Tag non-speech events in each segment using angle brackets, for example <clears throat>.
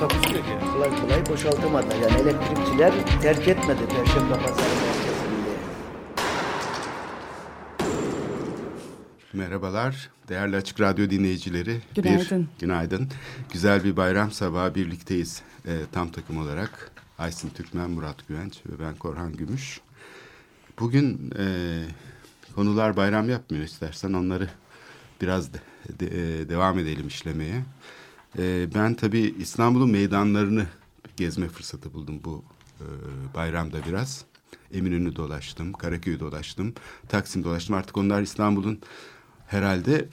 Takusuyor ki. Kolay kolay boşaltamadı. Yani elektrikçiler terk etmedi Perşembe Pazarı merkezinde. Merhabalar, değerli Açık Radyo dinleyicileri. Günaydın. Bir, günaydın. Güzel bir bayram sabahı birlikteyiz e, tam takım olarak. Aysin Türkmen, Murat Güvenç ve ben Korhan Gümüş. Bugün e, konular bayram yapmıyor istersen onları biraz de, de, e, devam edelim işlemeye. E, ben tabii İstanbul'un meydanlarını gezme fırsatı buldum bu e, bayramda biraz. Eminönü dolaştım, Karaköy'ü dolaştım, Taksim dolaştım. Artık onlar İstanbul'un herhalde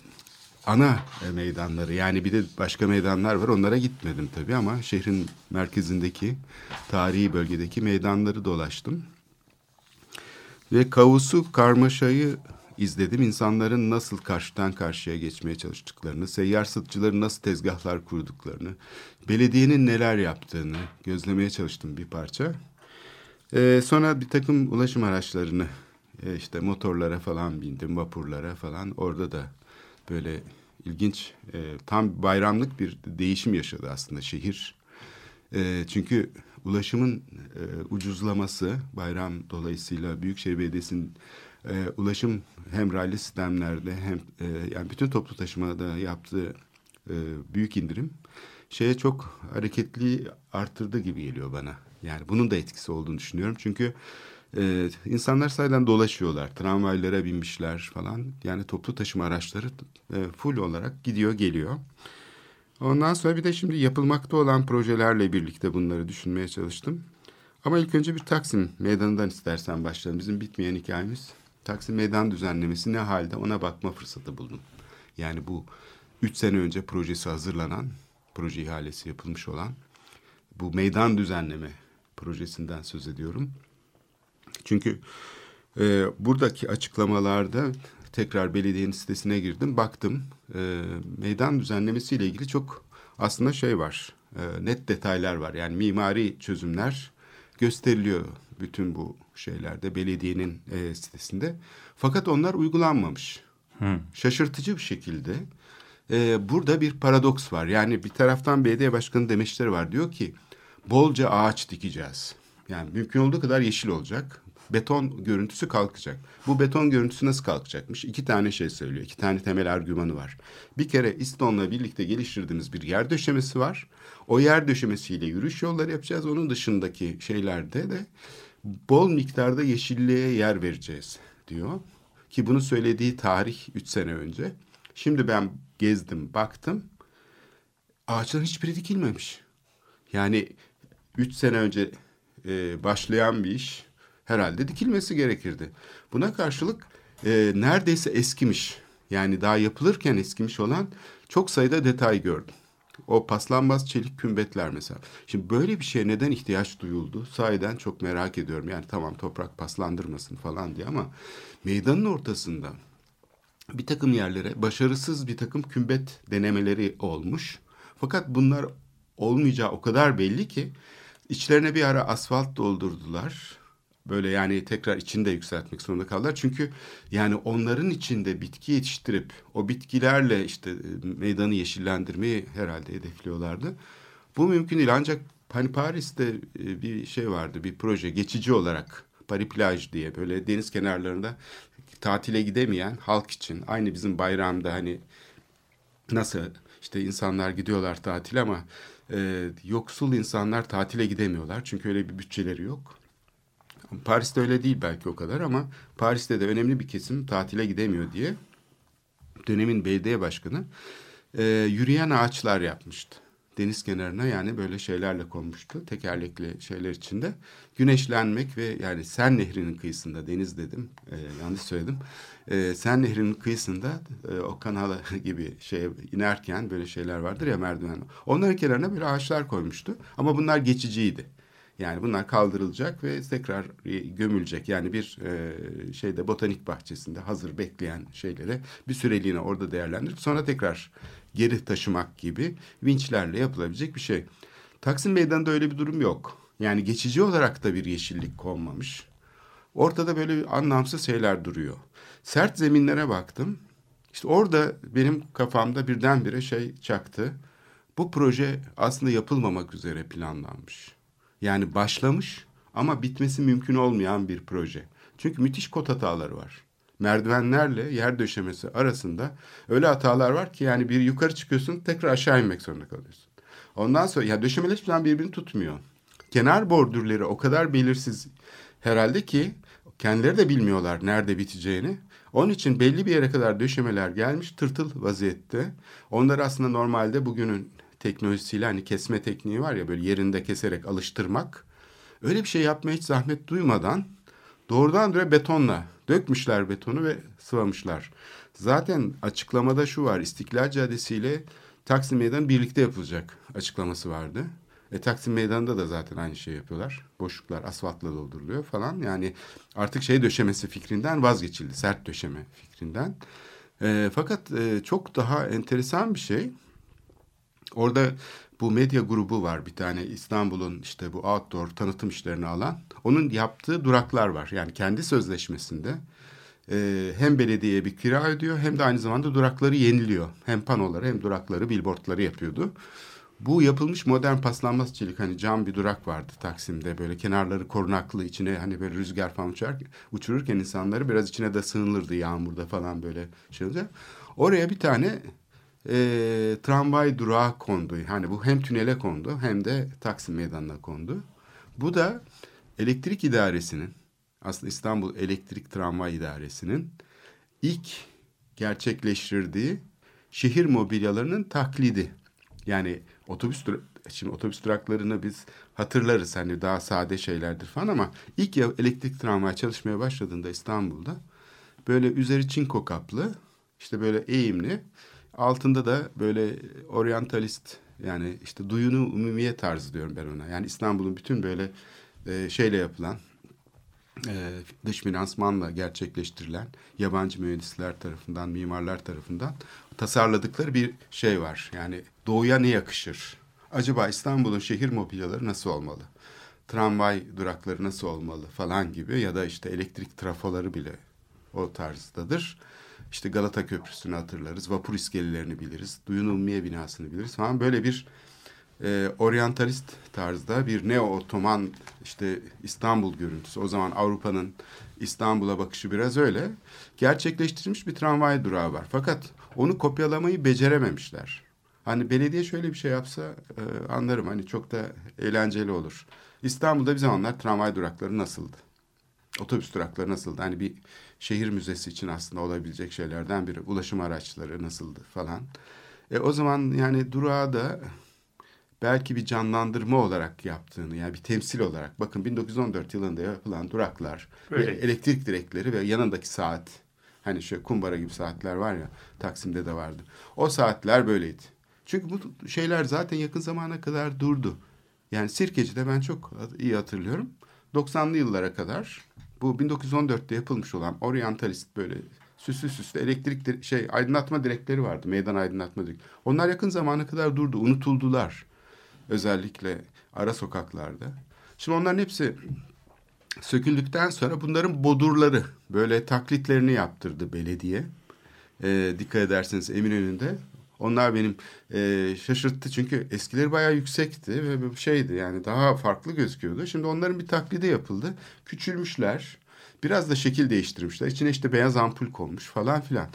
ana e, meydanları. Yani bir de başka meydanlar var. Onlara gitmedim tabii ama şehrin merkezindeki, tarihi bölgedeki meydanları dolaştım. Ve kaosu, karmaşayı izledim. İnsanların nasıl karşıdan karşıya geçmeye çalıştıklarını, seyyar satıcıların nasıl tezgahlar kurduklarını, belediyenin neler yaptığını gözlemeye çalıştım bir parça. Ee, sonra bir takım ulaşım araçlarını, e, işte motorlara falan bindim, vapurlara falan. Orada da böyle ilginç, e, tam bayramlık bir değişim yaşadı aslında şehir. E, çünkü ulaşımın e, ucuzlaması bayram dolayısıyla Büyükşehir Belediyesi'nin e, ulaşım hem raylı sistemlerde hem e, yani bütün toplu taşımada yaptığı e, büyük indirim şeye çok hareketli arttırdı gibi geliyor bana. Yani bunun da etkisi olduğunu düşünüyorum. Çünkü e, insanlar sahiden dolaşıyorlar. Tramvaylara binmişler falan. Yani toplu taşıma araçları e, full olarak gidiyor geliyor. Ondan sonra bir de şimdi yapılmakta olan projelerle birlikte bunları düşünmeye çalıştım. Ama ilk önce bir Taksim Meydanı'ndan istersen başlayalım. Bizim bitmeyen hikayemiz Taksim Meydan düzenlemesi ne halde ona bakma fırsatı buldum. Yani bu üç sene önce projesi hazırlanan, proje ihalesi yapılmış olan bu meydan düzenleme projesinden söz ediyorum. Çünkü e, buradaki açıklamalarda tekrar belediyenin sitesine girdim, baktım. E, meydan düzenlemesiyle ilgili çok aslında şey var, e, net detaylar var. Yani mimari çözümler gösteriliyor bütün bu şeylerde belediyenin e, sitesinde. Fakat onlar uygulanmamış. Hmm. Şaşırtıcı bir şekilde e, burada bir paradoks var. Yani bir taraftan belediye başkanı demeçleri var. Diyor ki bolca ağaç dikeceğiz. Yani mümkün olduğu kadar yeşil olacak. Beton görüntüsü kalkacak. Bu beton görüntüsü nasıl kalkacakmış? İki tane şey söylüyor. İki tane temel argümanı var. Bir kere İston'la birlikte geliştirdiğimiz bir yer döşemesi var. O yer döşemesiyle yürüyüş yolları yapacağız. Onun dışındaki şeylerde de bol miktarda yeşilliğe yer vereceğiz diyor. Ki bunu söylediği tarih üç sene önce. Şimdi ben gezdim, baktım. Ağaçların hiçbiri dikilmemiş. Yani üç sene önce e, başlayan bir iş herhalde dikilmesi gerekirdi. Buna karşılık e, neredeyse eskimiş. Yani daha yapılırken eskimiş olan çok sayıda detay gördüm. O paslanmaz çelik kümbetler mesela. Şimdi böyle bir şeye neden ihtiyaç duyuldu? Sahiden çok merak ediyorum. Yani tamam toprak paslandırmasın falan diye ama meydanın ortasında bir takım yerlere başarısız bir takım kümbet denemeleri olmuş. Fakat bunlar olmayacağı o kadar belli ki içlerine bir ara asfalt doldurdular. Böyle yani tekrar içini de yükseltmek zorunda kaldılar. Çünkü yani onların içinde bitki yetiştirip o bitkilerle işte e, meydanı yeşillendirmeyi herhalde hedefliyorlardı. Bu mümkün değil ancak hani Paris'te e, bir şey vardı bir proje geçici olarak Paris Plage diye böyle deniz kenarlarında tatile gidemeyen halk için aynı bizim bayramda hani nasıl işte insanlar gidiyorlar tatile ama e, yoksul insanlar tatile gidemiyorlar çünkü öyle bir bütçeleri yok. Paris'te öyle değil belki o kadar ama Paris'te de önemli bir kesim tatile gidemiyor diye dönemin belediye başkanı e, yürüyen ağaçlar yapmıştı. Deniz kenarına yani böyle şeylerle konmuştu. Tekerlekli şeyler içinde. Güneşlenmek ve yani Sen Nehri'nin kıyısında deniz dedim. E, yanlış söyledim. E, Sen Nehri'nin kıyısında e, o kanala <laughs> gibi şey inerken böyle şeyler vardır ya merdiven. Onların kenarına böyle ağaçlar koymuştu. Ama bunlar geçiciydi. Yani bunlar kaldırılacak ve tekrar e, gömülecek. Yani bir e, şeyde botanik bahçesinde hazır bekleyen şeyleri bir süreliğine orada değerlendirip sonra tekrar geri taşımak gibi vinçlerle yapılabilecek bir şey. Taksim Meydanı'nda öyle bir durum yok. Yani geçici olarak da bir yeşillik konmamış. Ortada böyle anlamsız şeyler duruyor. Sert zeminlere baktım. İşte orada benim kafamda birdenbire şey çaktı. Bu proje aslında yapılmamak üzere planlanmış. Yani başlamış ama bitmesi mümkün olmayan bir proje. Çünkü müthiş kod hataları var. Merdivenlerle yer döşemesi arasında öyle hatalar var ki yani bir yukarı çıkıyorsun tekrar aşağı inmek zorunda kalıyorsun. Ondan sonra ya döşemeler hiçbir zaman birbirini tutmuyor. Kenar bordürleri o kadar belirsiz herhalde ki kendileri de bilmiyorlar nerede biteceğini. Onun için belli bir yere kadar döşemeler gelmiş tırtıl vaziyette. Onları aslında normalde bugünün teknolojisiyle hani kesme tekniği var ya böyle yerinde keserek alıştırmak. Öyle bir şey yapmaya hiç zahmet duymadan doğrudan doğruya betonla dökmüşler betonu ve sıvamışlar. Zaten açıklamada şu var İstiklal Caddesi ile Taksim Meydanı birlikte yapılacak açıklaması vardı. E, Taksim Meydanı'nda da zaten aynı şey yapıyorlar. Boşluklar asfaltla dolduruluyor falan. Yani artık şey döşemesi fikrinden vazgeçildi. Sert döşeme fikrinden. E, fakat e, çok daha enteresan bir şey. Orada bu medya grubu var bir tane İstanbul'un işte bu outdoor tanıtım işlerini alan. Onun yaptığı duraklar var. Yani kendi sözleşmesinde e, hem belediyeye bir kira ödüyor hem de aynı zamanda durakları yeniliyor. Hem panoları hem durakları, billboardları yapıyordu. Bu yapılmış modern paslanmaz çelik hani cam bir durak vardı Taksim'de böyle kenarları korunaklı içine hani böyle rüzgar falan uçar, uçururken insanları biraz içine de sığınırdı yağmurda falan böyle şey. Oraya bir tane e, tramvay durağı kondu. Hani bu hem tünele kondu hem de Taksim Meydanı'na kondu. Bu da elektrik idaresinin aslında İstanbul Elektrik Tramvay İdaresi'nin ilk gerçekleştirdiği şehir mobilyalarının taklidi. Yani otobüs şimdi otobüs duraklarını biz hatırlarız hani daha sade şeylerdir falan ama ilk elektrik tramvay çalışmaya başladığında İstanbul'da böyle üzeri çinko kaplı işte böyle eğimli altında da böyle oryantalist yani işte duyunu umumiye tarzı diyorum ben ona. Yani İstanbul'un bütün böyle e, şeyle yapılan e, dış finansmanla gerçekleştirilen yabancı mühendisler tarafından, mimarlar tarafından tasarladıkları bir şey var. Yani doğuya ne yakışır? Acaba İstanbul'un şehir mobilyaları nasıl olmalı? Tramvay durakları nasıl olmalı falan gibi ya da işte elektrik trafoları bile o tarzdadır. İşte Galata Köprüsü'nü hatırlarız, vapur iskelelerini biliriz, Duyun Ummiye binasını biliriz falan. Böyle bir e, oryantalist tarzda bir neo-otoman işte İstanbul görüntüsü. O zaman Avrupa'nın İstanbul'a bakışı biraz öyle. Gerçekleştirilmiş bir tramvay durağı var. Fakat onu kopyalamayı becerememişler. Hani belediye şöyle bir şey yapsa e, anlarım. Hani çok da eğlenceli olur. İstanbul'da bir zamanlar tramvay durakları nasıldı? Otobüs durakları nasıldı? Hani bir şehir müzesi için aslında olabilecek şeylerden biri. Ulaşım araçları nasıldı falan. E, o zaman yani durağı da belki bir canlandırma olarak yaptığını yani bir temsil olarak bakın 1914 yılında yapılan duraklar ve elektrik direkleri ve yanındaki saat hani şöyle kumbara gibi saatler var ya Taksim'de de vardı. O saatler böyleydi. Çünkü bu şeyler zaten yakın zamana kadar durdu. Yani Sirkeci'de ben çok iyi hatırlıyorum. 90'lı yıllara kadar bu 1914'te yapılmış olan oryantalist böyle süslü süslü elektrik şey aydınlatma direkleri vardı. Meydan aydınlatma direk. Onlar yakın zamana kadar durdu, unutuldular. Özellikle ara sokaklarda. Şimdi onların hepsi söküldükten sonra bunların bodurları böyle taklitlerini yaptırdı belediye. E, dikkat ederseniz Eminönü'nde. Onlar benim e, şaşırttı çünkü eskileri bayağı yüksekti ve şeydi yani daha farklı gözüküyordu. Şimdi onların bir taklidi yapıldı. Küçülmüşler. Biraz da şekil değiştirmişler. İçine işte beyaz ampul konmuş falan filan.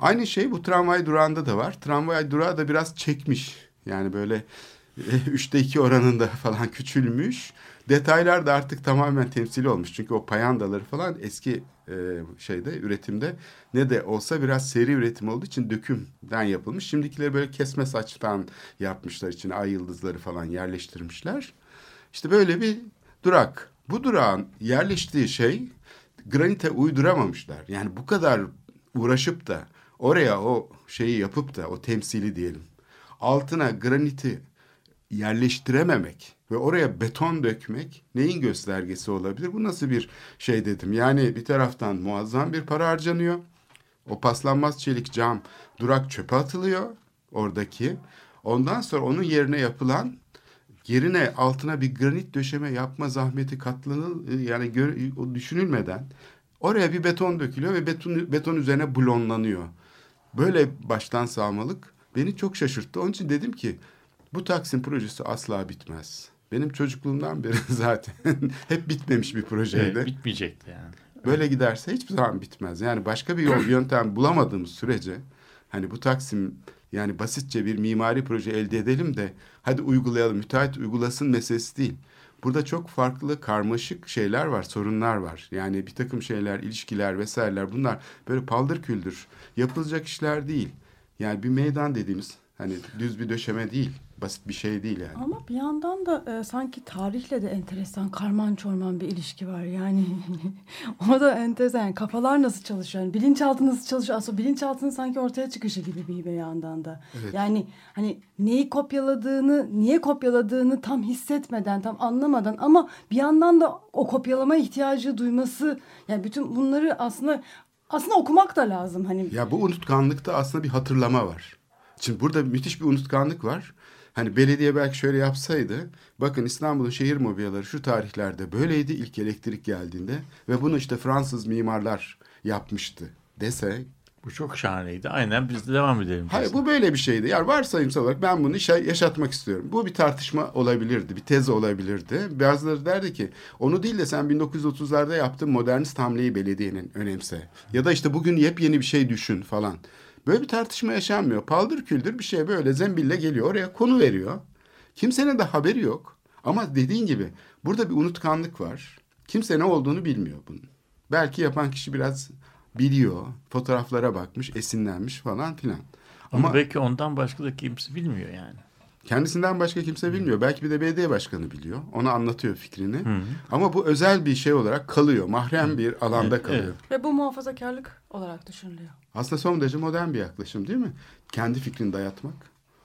Aynı şey bu tramvay durağında da var. Tramvay durağı da biraz çekmiş. Yani böyle <laughs> üçte iki oranında falan küçülmüş. Detaylar da artık tamamen temsili olmuş. Çünkü o payandaları falan eski e, şeyde üretimde ne de olsa biraz seri üretim olduğu için dökümden yapılmış. Şimdikileri böyle kesme saçtan yapmışlar içine ay yıldızları falan yerleştirmişler. İşte böyle bir durak. Bu durağın yerleştiği şey granite uyduramamışlar. Yani bu kadar uğraşıp da oraya o şeyi yapıp da o temsili diyelim altına graniti yerleştirememek ve oraya beton dökmek neyin göstergesi olabilir? Bu nasıl bir şey dedim. Yani bir taraftan muazzam bir para harcanıyor. O paslanmaz çelik cam durak çöpe atılıyor oradaki. Ondan sonra onun yerine yapılan yerine altına bir granit döşeme yapma zahmeti katlanıl yani gör, düşünülmeden oraya bir beton dökülüyor ve beton beton üzerine blonlanıyor. Böyle baştan sağmalık beni çok şaşırttı. Onun için dedim ki bu Taksim projesi asla bitmez. Benim çocukluğumdan beri <laughs> zaten hep bitmemiş bir projeydi. Evet, bitmeyecekti yani. Böyle giderse hiçbir zaman bitmez. Yani başka bir yol yöntem bulamadığımız sürece hani bu Taksim yani basitçe bir mimari proje elde edelim de hadi uygulayalım, müteahhit uygulasın meselesi değil. Burada çok farklı karmaşık şeyler var, sorunlar var. Yani bir takım şeyler, ilişkiler vesaireler bunlar böyle paldır küldür yapılacak işler değil. Yani bir meydan dediğimiz hani düz bir döşeme değil, basit bir şey değil yani. Ama bir yandan da e, sanki tarihle de enteresan karman çorman bir ilişki var. Yani <laughs> o da enteresan. Yani kafalar nasıl çalışıyor? Yani bilinçaltı nasıl çalışıyor? Aslında bilinçaltının sanki ortaya çıkışı gibi bir, bir yandan da. Evet. Yani hani neyi kopyaladığını, niye kopyaladığını tam hissetmeden, tam anlamadan ama bir yandan da o kopyalama ihtiyacı duyması yani bütün bunları aslında aslında okumak da lazım hani. Ya bu unutkanlıkta aslında bir hatırlama var. Şimdi burada müthiş bir unutkanlık var. Hani belediye belki şöyle yapsaydı. Bakın İstanbul'un şehir mobilyaları şu tarihlerde böyleydi ilk elektrik geldiğinde. Ve bunu işte Fransız mimarlar yapmıştı dese. Bu çok şahaneydi. Aynen biz de devam edelim. Hayır bu böyle bir şeydi. Yani varsayımsal olarak ben bunu yaşatmak istiyorum. Bu bir tartışma olabilirdi. Bir tez olabilirdi. Bazıları derdi ki onu değil de sen 1930'larda yaptığın modernist hamleyi belediyenin önemse. Ya da işte bugün yepyeni bir şey düşün falan. Böyle bir tartışma yaşanmıyor. Paldır küldür bir şey böyle zembille geliyor. Oraya konu veriyor. Kimsenin de haberi yok. Ama dediğin gibi burada bir unutkanlık var. Kimse ne olduğunu bilmiyor bunun. Belki yapan kişi biraz biliyor. Fotoğraflara bakmış, esinlenmiş falan filan. Ama, Ama belki ondan başka da kimse bilmiyor yani. kendisinden başka kimse bilmiyor. Belki bir de belediye başkanı biliyor. Ona anlatıyor fikrini. Ama bu özel bir şey olarak kalıyor. Mahrem bir alanda kalıyor. evet. Ve bu muhafazakarlık olarak düşünülüyor. Aslında son derece modern bir yaklaşım değil mi? Kendi fikrini dayatmak.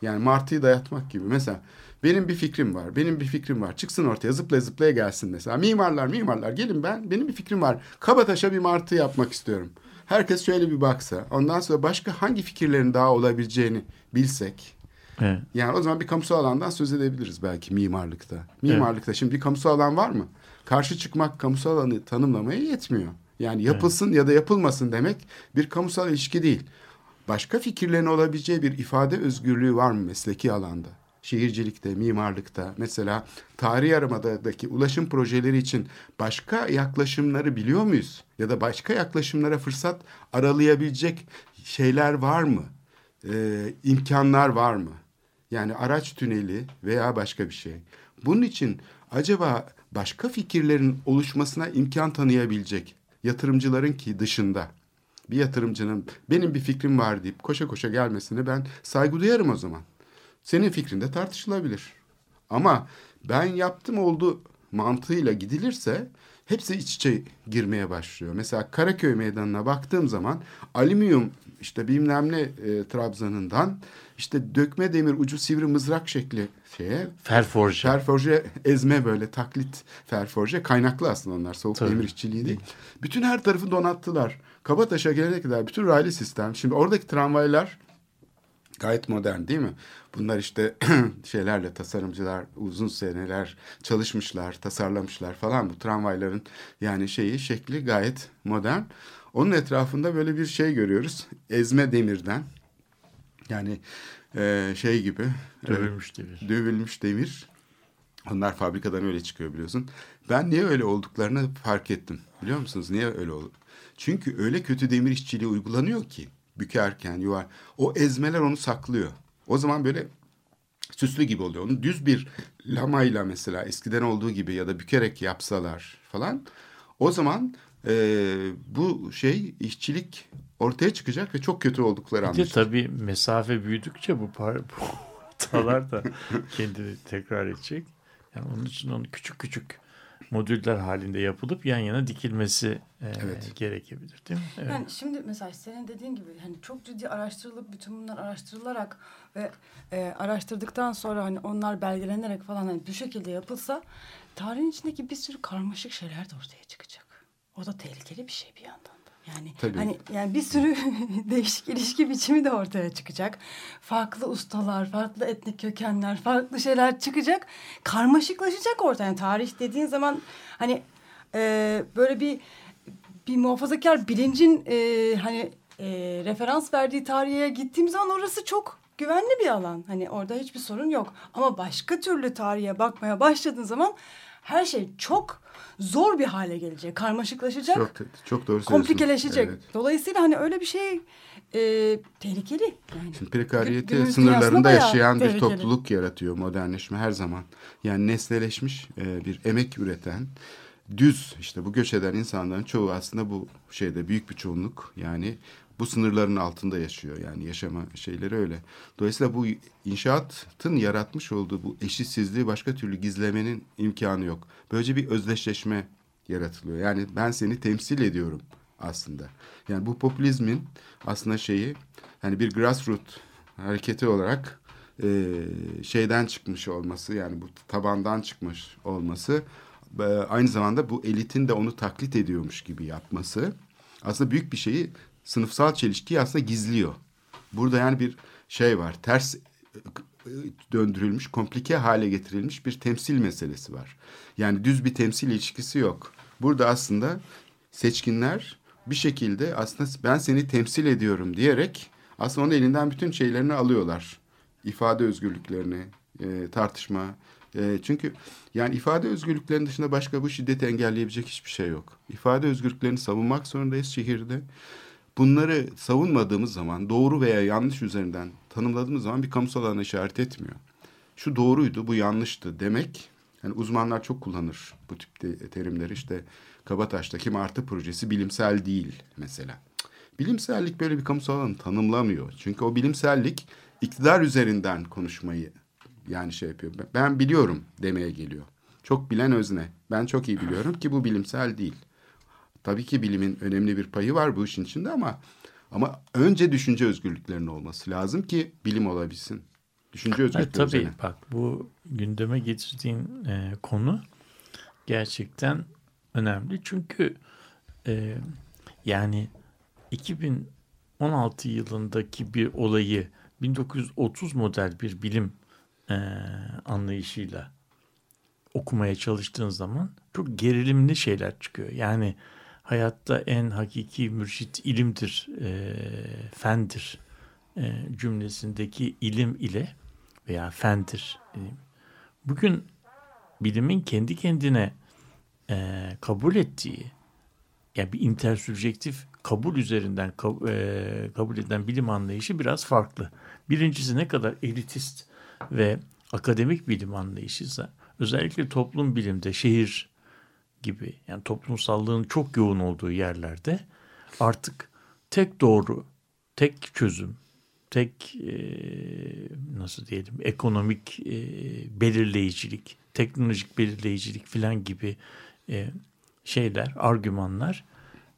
Yani martıyı dayatmak gibi. Mesela benim bir fikrim var. Benim bir fikrim var. Çıksın ortaya zıplaya zıplaya gelsin mesela. Mimarlar mimarlar gelin ben. Benim bir fikrim var. Kabataş'a bir martı yapmak istiyorum. Herkes şöyle bir baksa. Ondan sonra başka hangi fikirlerin daha olabileceğini bilsek. Evet. Yani o zaman bir kamusal alandan söz edebiliriz belki mimarlıkta. Mimarlıkta şimdi bir kamusal alan var mı? Karşı çıkmak kamusal alanı tanımlamaya yetmiyor. Yani yapılsın ya da yapılmasın demek bir kamusal ilişki değil. Başka fikirlerin olabileceği bir ifade özgürlüğü var mı mesleki alanda? Şehircilikte, mimarlıkta, mesela tarihi yarımadadaki ulaşım projeleri için başka yaklaşımları biliyor muyuz? Ya da başka yaklaşımlara fırsat aralayabilecek şeyler var mı? Ee, imkanlar var mı? Yani araç tüneli veya başka bir şey. Bunun için acaba başka fikirlerin oluşmasına imkan tanıyabilecek yatırımcıların ki dışında bir yatırımcının benim bir fikrim var deyip koşa koşa gelmesine ben saygı duyarım o zaman. Senin fikrin de tartışılabilir. Ama ben yaptım oldu mantığıyla gidilirse hepsi iç içe girmeye başlıyor. Mesela Karaköy Meydanı'na baktığım zaman alüminyum işte bilmem ne e, trabzanından işte dökme demir ucu sivri mızrak şekli şeye Ferforje. Ferforje ezme böyle taklit ferforje kaynaklı aslında onlar soğuk Tabii. demir işçiliği değil. Bütün her tarafı donattılar. Kabataş'a gelene kadar bütün raylı sistem. Şimdi oradaki tramvaylar gayet modern değil mi? Bunlar işte <clears throat> şeylerle tasarımcılar uzun seneler çalışmışlar, tasarlamışlar falan bu tramvayların yani şeyi şekli gayet modern. Onun etrafında böyle bir şey görüyoruz. Ezme demirden. Yani e, şey gibi. e, Dövülmüş devir. dövülmüş demir. Onlar fabrikadan öyle çıkıyor biliyorsun. Ben niye öyle olduklarını fark ettim. Biliyor musunuz niye öyle oldu? Çünkü öyle kötü demir işçiliği uygulanıyor ki bükerken yuvar. O ezmeler onu saklıyor. O zaman böyle süslü gibi oluyor. Onu düz bir lamayla mesela eskiden olduğu gibi ya da bükerek yapsalar falan. O zaman e, bu şey işçilik ortaya çıkacak ve çok kötü oldukları Bir de anlaşılacak. tabii mesafe büyüdükçe bu, par bu <laughs> hatalar da kendini tekrar edecek. Yani onun için onu küçük küçük modüller halinde yapılıp yan yana dikilmesi e, Evet. gerekebilir değil mi? Evet. Yani şimdi mesela senin dediğin gibi hani çok ciddi araştırılıp bütün bunlar araştırılarak ve e, araştırdıktan sonra hani onlar belgelenerek falan hani bu şekilde yapılsa tarihin içindeki bir sürü karmaşık şeyler de ortaya çıkacak. O da tehlikeli bir şey bir yandan da. Yani Tabii. hani yani bir sürü <laughs> değişik ilişki biçimi de ortaya çıkacak. Farklı ustalar, farklı etnik kökenler, farklı şeyler çıkacak. Karmaşıklaşacak ortaya. Yani tarih dediğin zaman hani e, böyle bir bir muhafazakar bilincin e, hani e, referans verdiği tarihe gittiğim zaman orası çok güvenli bir alan. Hani orada hiçbir sorun yok. Ama başka türlü tarihe bakmaya başladığın zaman her şey çok zor bir hale gelecek. Karmaşıklaşacak. Çok, çok doğru komplikeşecek. Evet. Dolayısıyla hani öyle bir şey e, tehlikeli. Yani. Şimdi prekariyeti sınırlarında yaşayan bir tehlikeli. topluluk yaratıyor modernleşme her zaman. Yani nesneleşmiş e, bir emek üreten düz işte bu göç eden insanların çoğu aslında bu şeyde büyük bir çoğunluk yani bu sınırların altında yaşıyor yani yaşama şeyleri öyle. Dolayısıyla bu inşaatın yaratmış olduğu bu eşitsizliği başka türlü gizlemenin imkanı yok. Böylece bir özdeşleşme yaratılıyor. Yani ben seni temsil ediyorum aslında. Yani bu popülizmin aslında şeyi hani bir grassroot hareketi olarak e, şeyden çıkmış olması yani bu tabandan çıkmış olması e, aynı zamanda bu elitin de onu taklit ediyormuş gibi yapması aslında büyük bir şeyi sınıfsal çelişkiyi aslında gizliyor. Burada yani bir şey var ters e, döndürülmüş, komplike hale getirilmiş bir temsil meselesi var. Yani düz bir temsil ilişkisi yok. Burada aslında seçkinler bir şekilde aslında ben seni temsil ediyorum diyerek aslında onun elinden bütün şeylerini alıyorlar. İfade özgürlüklerini, e, tartışma. E, çünkü yani ifade özgürlüklerinin dışında başka bu şiddeti engelleyebilecek hiçbir şey yok. İfade özgürlüklerini savunmak zorundayız şehirde. Bunları savunmadığımız zaman doğru veya yanlış üzerinden tanımladığımız zaman bir kamusal alana işaret etmiyor. Şu doğruydu, bu yanlıştı demek. Yani uzmanlar çok kullanır bu tip terimleri. İşte Kabataş'taki Martı projesi bilimsel değil mesela. Bilimsellik böyle bir kamusal alanı tanımlamıyor. Çünkü o bilimsellik iktidar üzerinden konuşmayı yani şey yapıyor. Ben biliyorum demeye geliyor. Çok bilen özne. Ben çok iyi biliyorum ki bu bilimsel değil. Tabii ki bilimin önemli bir payı var bu işin içinde ama ama önce düşünce özgürlüklerinin olması lazım ki bilim olabilsin. Düşünce Evet, özgürlükleri tabii üzerine. bak bu gündeme getirdiğin e, konu gerçekten önemli. Çünkü e, yani 2016 yılındaki bir olayı 1930 model bir bilim e, anlayışıyla okumaya çalıştığın zaman çok gerilimli şeyler çıkıyor. Yani hayatta en hakiki mürşit ilimdir, e, fendir e, cümlesindeki ilim ile veya fendir. Bugün bilimin kendi kendine e, kabul ettiği, yani bir intersübjektif kabul üzerinden e, kabul edilen bilim anlayışı biraz farklı. Birincisi ne kadar elitist ve akademik bilim anlayışıysa özellikle toplum bilimde şehir gibi yani toplumsallığın çok yoğun olduğu yerlerde artık tek doğru, tek çözüm, tek e, nasıl diyelim ekonomik e, belirleyicilik, teknolojik belirleyicilik filan gibi e, şeyler, argümanlar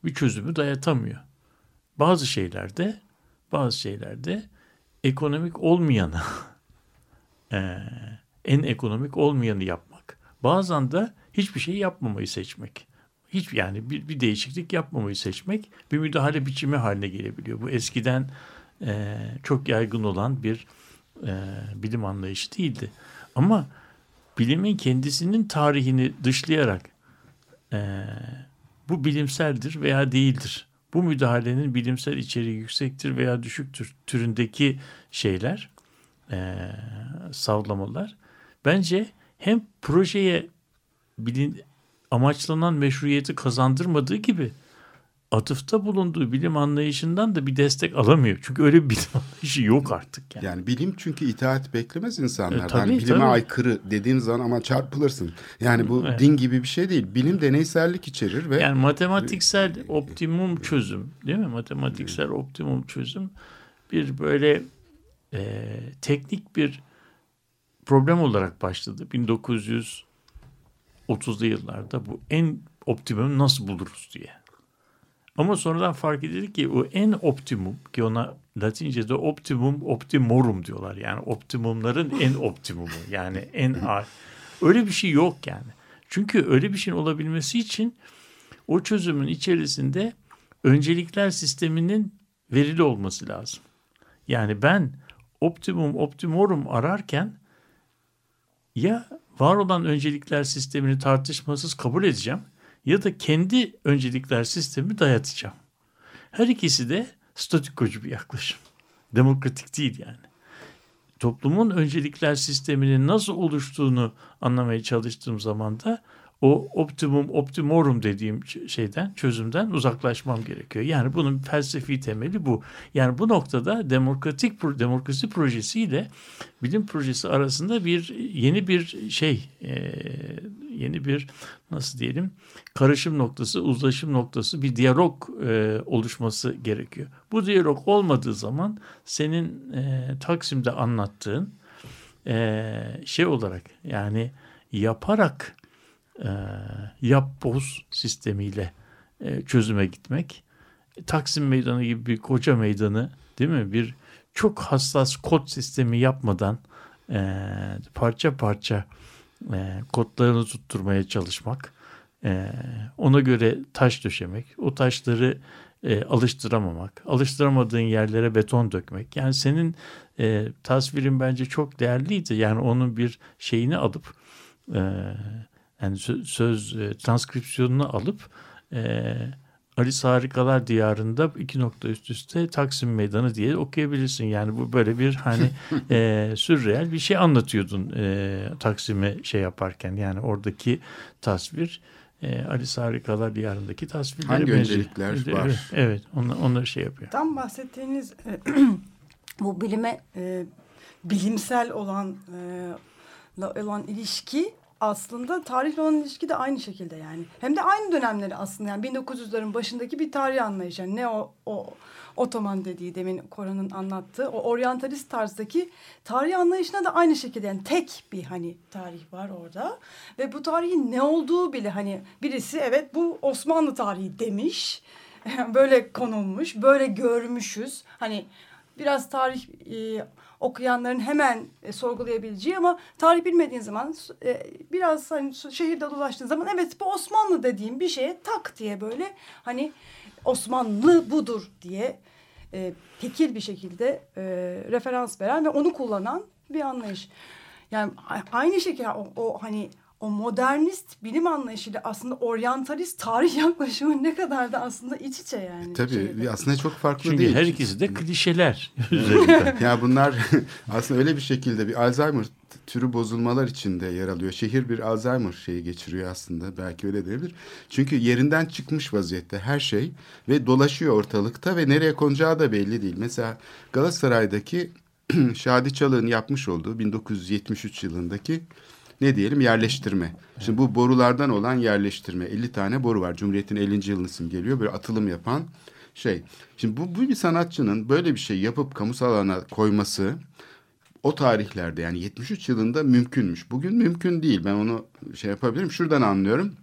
bir çözümü dayatamıyor. Bazı şeylerde, bazı şeylerde ekonomik olmayanı, <laughs> e, en ekonomik olmayanı yapmak. Bazen de hiçbir şey yapmamayı seçmek. Hiç yani bir, bir değişiklik yapmamayı seçmek bir müdahale biçimi haline gelebiliyor. Bu eskiden e, çok yaygın olan bir e, bilim anlayışı değildi. Ama bilimin kendisinin tarihini dışlayarak e, bu bilimseldir veya değildir. Bu müdahalenin bilimsel içeriği yüksektir veya düşüktür türündeki şeyler, e, savlamalar bence hem projeye bilin, amaçlanan meşruiyeti kazandırmadığı gibi atıfta bulunduğu bilim anlayışından da bir destek alamıyor. Çünkü öyle bir bilim <laughs> anlayışı yok artık. Yani. Yani bilim çünkü itaat beklemez insanlardan. E, tabii, Yani bilime tabii. aykırı dediğin zaman ama çarpılırsın. Yani bu Evet. din gibi bir şey değil. Bilim deneysellik içerir ve Yani matematiksel optimum çözüm değil mi? Matematiksel optimum çözüm bir böyle e, teknik bir problem olarak başladı. 30'lu yıllarda bu en optimum nasıl buluruz diye. Ama sonradan fark edildi ki o en optimum ki ona Latince'de optimum optimorum diyorlar. Yani optimumların en optimumu yani en <laughs> ağır. Öyle bir şey yok yani. Çünkü öyle bir şeyin olabilmesi için o çözümün içerisinde öncelikler sisteminin verili olması lazım. Yani ben optimum optimorum ararken ya var olan öncelikler sistemini tartışmasız kabul edeceğim ya da kendi öncelikler sistemi dayatacağım. Her ikisi de statikocu bir yaklaşım. Demokratik değil yani. Toplumun öncelikler sisteminin nasıl oluştuğunu anlamaya çalıştığım zaman da o optimum optimorum dediğim şeyden çözümden uzaklaşmam gerekiyor. Yani bunun felsefi temeli bu. Yani bu noktada demokratik demokrasi projesiyle bilim projesi arasında bir yeni bir şey e, yeni bir nasıl diyelim karışım noktası uzlaşım noktası bir diyalog e, oluşması gerekiyor. Bu diyalog olmadığı zaman senin e, Taksim'de anlattığın şey olarak yani yaparak e, yap boz sistemiyle e, çözüme gitmek. Taksim Meydanı gibi bir koca meydanı değil mi? Bir çok hassas kod sistemi yapmadan e, parça parça e, kodlarını tutturmaya çalışmak. E, ona göre taş döşemek. O taşları e, alıştıramamak. Alıştıramadığın yerlere beton dökmek. Yani senin e, tasvirin bence çok değerliydi. Yani onun bir şeyini alıp e, yani söz, söz e, transkripsiyonunu alıp e, Alice Harikalar Diyarı'nda iki nokta üst üste Taksim Meydanı diye okuyabilirsin. Yani bu böyle bir hani <laughs> e, sürreel bir şey anlatıyordun e, Taksim'e şey yaparken. Yani oradaki tasvir e, Alice Harikalar Diyarı'ndaki tasvirlere Hangi benziyor. öncelikler evet, var? Evet onlar, onları şey yapıyor. Tam bahsettiğiniz e, <clears throat> bu bilime e, bilimsel olan e, olan ilişki aslında tarihle olan ilişki de aynı şekilde yani. Hem de aynı dönemleri aslında yani 1900'lerin başındaki bir tarih anlayışı. Yani ne o, o Otoman dediği demin Koran'ın anlattığı o oryantalist tarzdaki tarih anlayışına da aynı şekilde yani tek bir hani tarih var orada. Ve bu tarihin ne olduğu bile hani birisi evet bu Osmanlı tarihi demiş. <laughs> böyle konulmuş, böyle görmüşüz. Hani biraz tarih e, okuyanların hemen e, sorgulayabileceği ama tarih bilmediğin zaman e, biraz hani şehirde dolaştığın zaman evet bu Osmanlı dediğim bir şeye tak diye böyle hani Osmanlı budur diye e, tekil bir şekilde e, referans veren ve onu kullanan bir anlayış. Yani aynı şekilde o, o hani o modernist bilim anlayışıyla aslında oryantalist tarih <laughs> yaklaşımı ne kadar da aslında iç içe yani. Tabii şeyde. aslında çok farklı Çünkü değil. her ikisi de klişeler. <laughs> ya bunlar <laughs> aslında öyle bir şekilde bir Alzheimer türü bozulmalar içinde yer alıyor. Şehir bir Alzheimer şeyi geçiriyor aslında. Belki öyle diyebilir. Çünkü yerinden çıkmış vaziyette her şey ve dolaşıyor ortalıkta ve nereye konacağı da belli değil. Mesela Galatasaray'daki <clears throat> Şadi Çalık'ın yapmış olduğu 1973 yılındaki ne diyelim yerleştirme. Şimdi bu borulardan olan yerleştirme. 50 tane boru var. Cumhuriyet'in 50. yılını simgeliyor. Böyle atılım yapan şey. Şimdi bu, bu bir sanatçının böyle bir şey yapıp kamusal alana koyması o tarihlerde yani 73 yılında mümkünmüş. Bugün mümkün değil. Ben onu şey yapabilirim. Şuradan anlıyorum.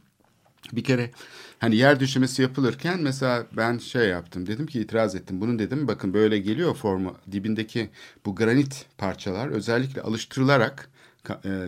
Bir kere hani yer düşmesi yapılırken mesela ben şey yaptım. Dedim ki itiraz ettim. Bunun dedim bakın böyle geliyor formu. Dibindeki bu granit parçalar özellikle alıştırılarak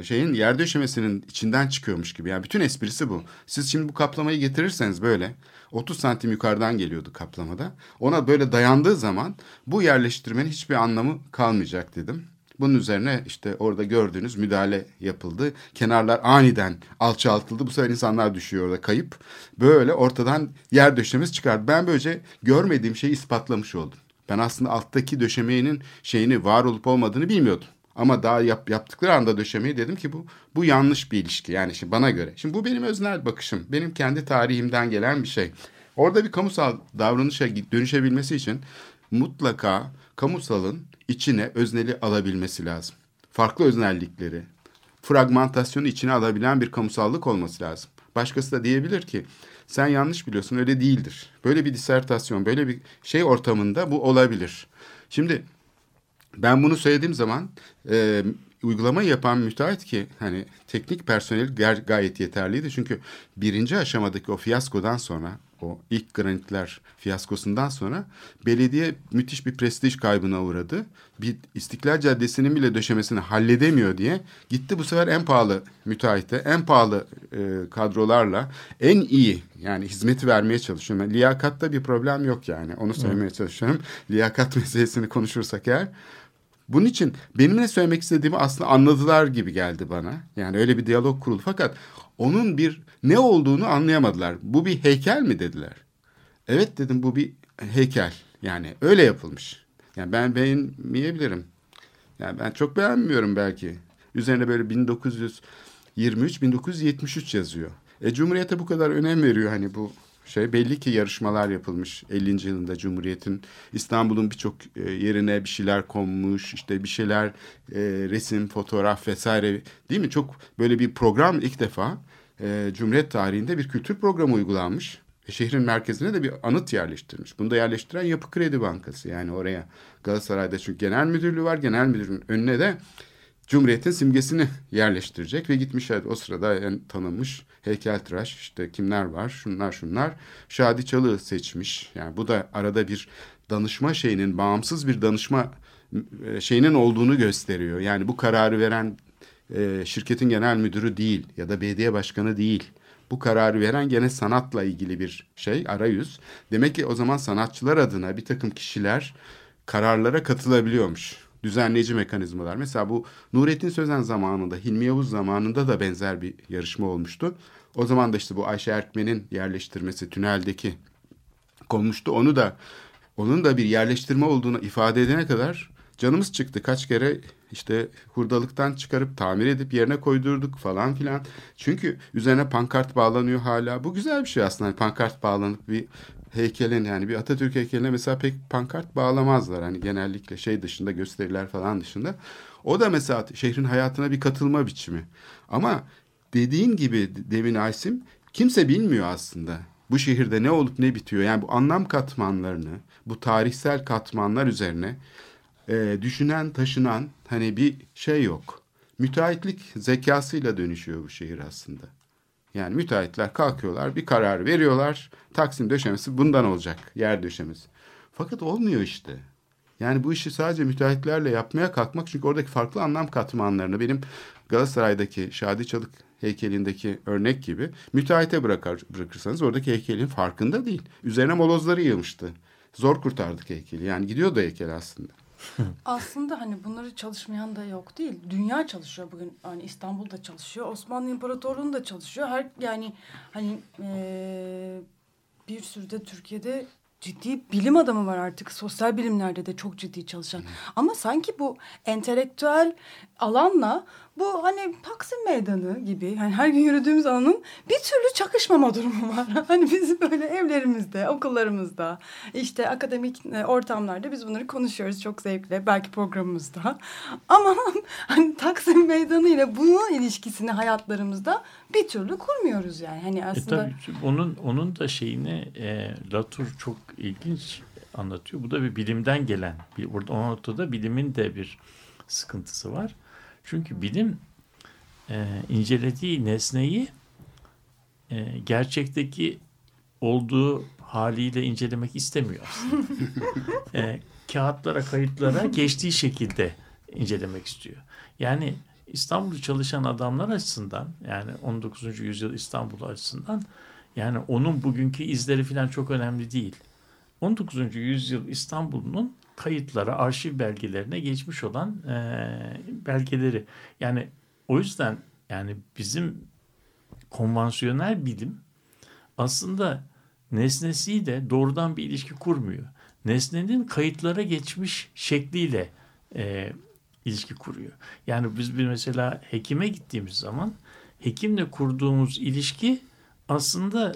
şeyin yer döşemesinin içinden çıkıyormuş gibi. Yani bütün esprisi bu. Siz şimdi bu kaplamayı getirirseniz böyle 30 santim yukarıdan geliyordu kaplamada. Ona böyle dayandığı zaman bu yerleştirmenin hiçbir anlamı kalmayacak dedim. Bunun üzerine işte orada gördüğünüz müdahale yapıldı. Kenarlar aniden alçaltıldı. Bu sefer insanlar düşüyor orada kayıp. Böyle ortadan yer döşemesi çıkardı. Ben böylece görmediğim şeyi ispatlamış oldum. Ben aslında alttaki döşemenin şeyini var olup olmadığını bilmiyordum. Ama daha yap, yaptıkları anda döşemeyi dedim ki bu bu yanlış bir ilişki. Yani şimdi bana göre. Şimdi bu benim öznel bakışım. Benim kendi tarihimden gelen bir şey. Orada bir kamusal davranışa dönüşebilmesi için mutlaka kamusalın içine özneli alabilmesi lazım. Farklı öznellikleri, fragmentasyonu içine alabilen bir kamusallık olması lazım. Başkası da diyebilir ki sen yanlış biliyorsun öyle değildir. Böyle bir disertasyon, böyle bir şey ortamında bu olabilir. Şimdi ben bunu söylediğim zaman e, uygulamayı yapan müteahhit ki hani teknik personel gayet yeterliydi. Çünkü birinci aşamadaki o fiyaskodan sonra o ilk granitler fiyaskosundan sonra belediye müthiş bir prestij kaybına uğradı. Bir İstiklal Caddesi'nin bile döşemesini halledemiyor diye gitti bu sefer en pahalı müteahhite, en pahalı e, kadrolarla en iyi yani hizmeti vermeye çalışıyor. Yani liyakatta bir problem yok yani onu söylemeye çalışıyorum. Liyakat <laughs> meselesini konuşursak eğer. Bunun için benim ne söylemek istediğimi aslında anladılar gibi geldi bana. Yani öyle bir diyalog kuruldu. Fakat onun bir ne olduğunu anlayamadılar. Bu bir heykel mi dediler. Evet dedim bu bir heykel. Yani öyle yapılmış. Yani ben beğenmeyebilirim. Yani ben çok beğenmiyorum belki. Üzerine böyle 1923 1973 yazıyor. E Cumhuriyete bu kadar önem veriyor hani bu şey belli ki yarışmalar yapılmış 50. yılında Cumhuriyet'in İstanbul'un birçok e, yerine bir şeyler konmuş işte bir şeyler e, resim fotoğraf vesaire değil mi çok böyle bir program ilk defa e, Cumhuriyet tarihinde bir kültür programı uygulanmış ve şehrin merkezine de bir anıt yerleştirmiş. Bunu da yerleştiren Yapı Kredi Bankası yani oraya Galatasaray'da çünkü genel müdürlüğü var genel müdürün önüne de Cumhuriyet'in simgesini yerleştirecek ve gitmiş o sırada yani tanınmış heykeltıraş işte kimler var şunlar şunlar Şadi Çalı seçmiş. Yani bu da arada bir danışma şeyinin bağımsız bir danışma e, şeyinin olduğunu gösteriyor. Yani bu kararı veren e, şirketin genel müdürü değil ya da belediye başkanı değil. Bu kararı veren gene sanatla ilgili bir şey arayüz. Demek ki o zaman sanatçılar adına bir takım kişiler kararlara katılabiliyormuş düzenleyici mekanizmalar. Mesela bu Nurettin Sözen zamanında, Hilmi Yavuz zamanında da benzer bir yarışma olmuştu. O zaman da işte bu Ayşe Erkmen'in yerleştirmesi tüneldeki konmuştu. Onu da onun da bir yerleştirme olduğunu ifade edene kadar canımız çıktı. Kaç kere işte hurdalıktan çıkarıp tamir edip yerine koydurduk falan filan. Çünkü üzerine pankart bağlanıyor hala. Bu güzel bir şey aslında. Hani pankart bağlanıp bir heykelin yani bir Atatürk heykeline mesela pek pankart bağlamazlar. Hani genellikle şey dışında gösteriler falan dışında. O da mesela şehrin hayatına bir katılma biçimi. Ama dediğin gibi demin Aysim kimse bilmiyor aslında. Bu şehirde ne olup ne bitiyor. Yani bu anlam katmanlarını, bu tarihsel katmanlar üzerine e, düşünen, taşınan hani bir şey yok. Müteahhitlik zekasıyla dönüşüyor bu şehir aslında. Yani müteahhitler kalkıyorlar, bir karar veriyorlar. Taksim döşemesi bundan olacak, yer döşemesi. Fakat olmuyor işte. Yani bu işi sadece müteahhitlerle yapmaya kalkmak çünkü oradaki farklı anlam katmanlarını benim Galatasaray'daki Şadi Çalık heykelindeki örnek gibi müteahhite bırakır, bırakırsanız oradaki heykelin farkında değil. Üzerine molozları yığmıştı. Zor kurtardık heykeli. Yani gidiyordu heykel aslında. <laughs> Aslında hani bunları çalışmayan da yok değil. Dünya çalışıyor bugün. Hani İstanbul'da çalışıyor. Osmanlı İmparatorluğu'nda çalışıyor. Her yani hani e, bir sürü de Türkiye'de ciddi bilim adamı var artık. Sosyal bilimlerde de çok ciddi çalışan. Ama sanki bu entelektüel alanla bu hani Taksim Meydanı gibi hani her gün yürüdüğümüz alanın bir türlü çakışmama durumu var. <laughs> Hani biz böyle evlerimizde, okullarımızda, işte akademik e, ortamlarda biz bunları konuşuyoruz çok zevkle belki programımızda. <laughs> Ama <laughs> hani Taksim Meydanı ile bunun ilişkisini hayatlarımızda bir türlü kurmuyoruz yani. Hani aslında e tabii, onun onun da şeyini e, Latour çok ilginç anlatıyor. Bu da bir bilimden gelen bir burada o noktada bilimin de bir sıkıntısı var. Çünkü bilim e, incelediği nesneyi e, gerçekteki olduğu haliyle incelemek istemiyor aslında. <laughs> e, kağıtlara, kayıtlara geçtiği şekilde incelemek istiyor. Yani İstanbul'da çalışan adamlar açısından yani 19. yüzyıl İstanbul açısından yani onun bugünkü izleri falan çok önemli değil. 19. yüzyıl İstanbul'un kayıtlara, arşiv belgelerine geçmiş olan e, belgeleri. Yani o yüzden yani bizim konvansiyonel bilim aslında nesnesiyle doğrudan bir ilişki kurmuyor. Nesnenin kayıtlara geçmiş şekliyle e, ilişki kuruyor. Yani biz bir mesela hekime gittiğimiz zaman hekimle kurduğumuz ilişki aslında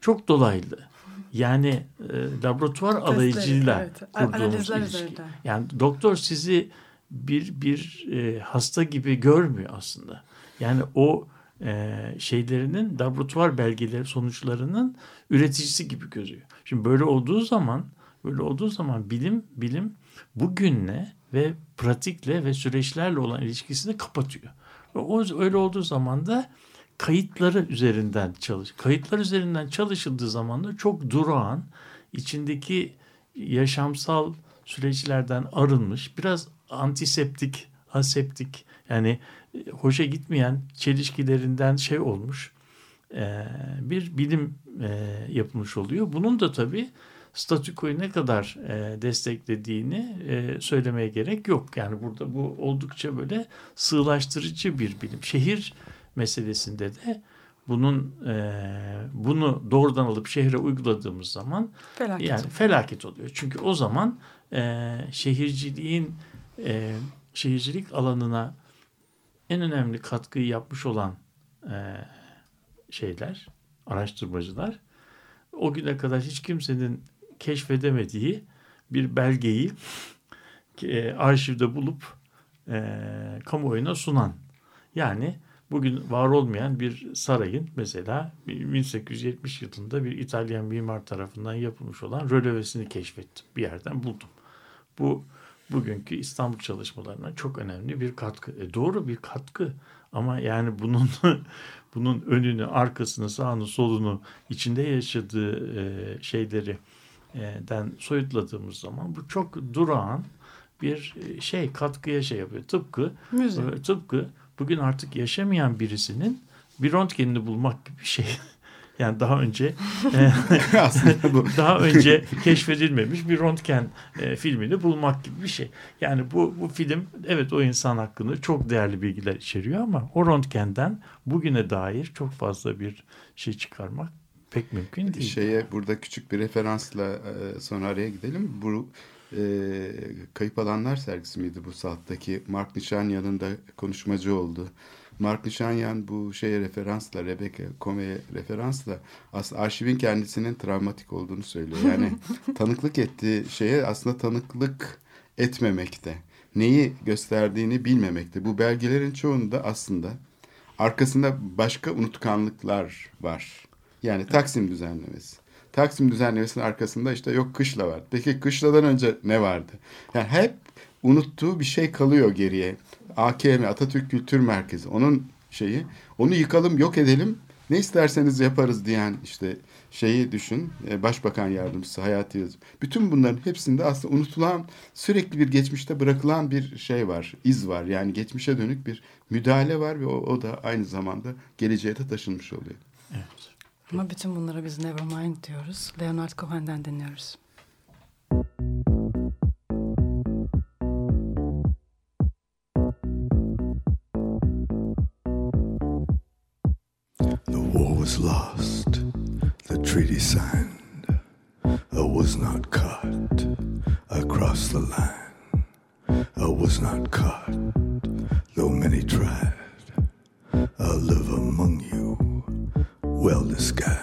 çok dolaylı. Yani e, laboratuvar Testleri, alayıcıyla evet. kurduğumuz ilişki. Üzerinde. Yani doktor sizi bir bir e, hasta gibi görmüyor aslında. Yani o e, şeylerinin laboratuvar belgeleri sonuçlarının üreticisi gibi gözüyor. Şimdi böyle olduğu zaman Böyle olduğu zaman bilim bilim bugünle ve pratikle ve süreçlerle olan ilişkisini kapatıyor. O öyle olduğu zaman da kayıtları üzerinden çalış. Kayıtlar üzerinden çalışıldığı zaman da çok durağan, içindeki yaşamsal süreçlerden arınmış, biraz antiseptik, aseptik yani e, hoşa gitmeyen çelişkilerinden şey olmuş e, bir bilim e, yapılmış oluyor. Bunun da tabii statükoyu ne kadar desteklediğini söylemeye gerek yok. Yani burada bu oldukça böyle sığlaştırıcı bir bilim. Şehir meselesinde de bunun bunu doğrudan alıp şehre uyguladığımız zaman felaket. yani felaket oluyor. Çünkü o zaman şehirciliğin şehircilik alanına en önemli katkıyı yapmış olan e, şeyler, araştırmacılar o güne kadar hiç kimsenin keşfedemediği bir belgeyi <laughs> e, arşivde bulup e, kamuoyuna sunan. Yani bugün var olmayan bir sarayın mesela 1870 yılında bir İtalyan mimar tarafından yapılmış olan rölevesini keşfettim. Bir yerden buldum. Bu bugünkü İstanbul çalışmalarına çok önemli bir katkı. E doğru bir katkı ama yani bunun <laughs> bunun önünü, arkasını, sağını, solunu, içinde yaşadığı e, şeyleri e, den soyutladığımız zaman bu çok durağan bir e, şey katkıya şey yapıyor. Tıpkı Müzik. E, tıpkı bugün artık yaşamayan birisinin bir röntgenini bulmak gibi bir şey. <laughs> Yani daha önce <laughs> <laughs> daha önce keşfedilmemiş bir röntgen e, filmini bulmak gibi bir şey. Yani bu bu film evet o insan hakkında çok değerli bilgiler içeriyor ama o röntgenden bugüne dair çok fazla bir şey çıkarmak pek mümkün değil. Şeye burada küçük bir referansla e, sonra araya gidelim. Bu e, Kayıp Alanlar sergisi miydi bu saatteki Mark Nişanyan'ın da konuşmacı oldu. Mark Nişanyan bu şeye referansla, Rebecca Comey'e referansla aslında arşivin kendisinin travmatik olduğunu söylüyor. Yani <laughs> tanıklık ettiği şeye aslında tanıklık etmemekte. Neyi gösterdiğini bilmemekte. Bu belgelerin çoğunda aslında arkasında başka unutkanlıklar var. Yani Taksim düzenlemesi. Taksim düzenlemesinin arkasında işte yok kışla var. Peki kışladan önce ne vardı? Yani hep unuttuğu bir şey kalıyor geriye. AKM Atatürk Kültür Merkezi onun şeyi onu yıkalım yok edelim ne isterseniz yaparız diyen işte şeyi düşün e, başbakan yardımcısı Hayati Yazı. Bütün bunların hepsinde aslında unutulan sürekli bir geçmişte bırakılan bir şey var iz var yani geçmişe dönük bir müdahale var ve o, o da aynı zamanda geleceğe de taşınmış oluyor. Evet. Ama bütün bunlara biz Nevermind diyoruz. Leonard Cohen'den dinliyoruz. The war was lost, the treaty signed, I was not caught across the line. I was not caught, though many tried. sky.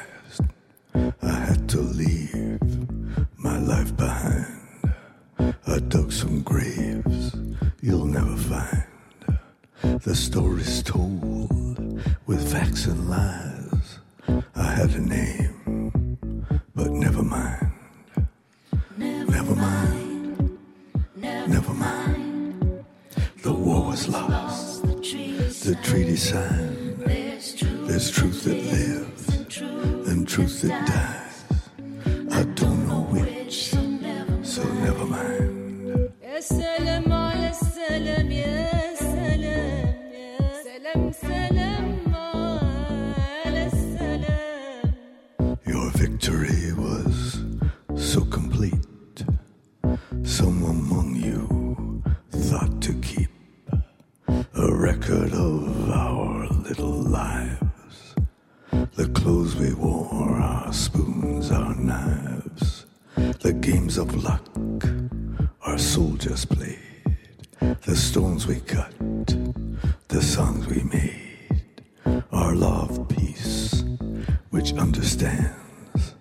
Which understands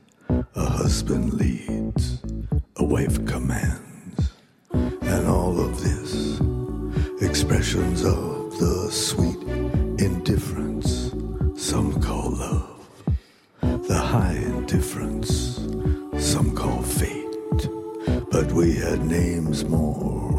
a husband leads, a wife commands, and all of this expressions of the sweet indifference some call love, the high indifference some call fate. but we had names more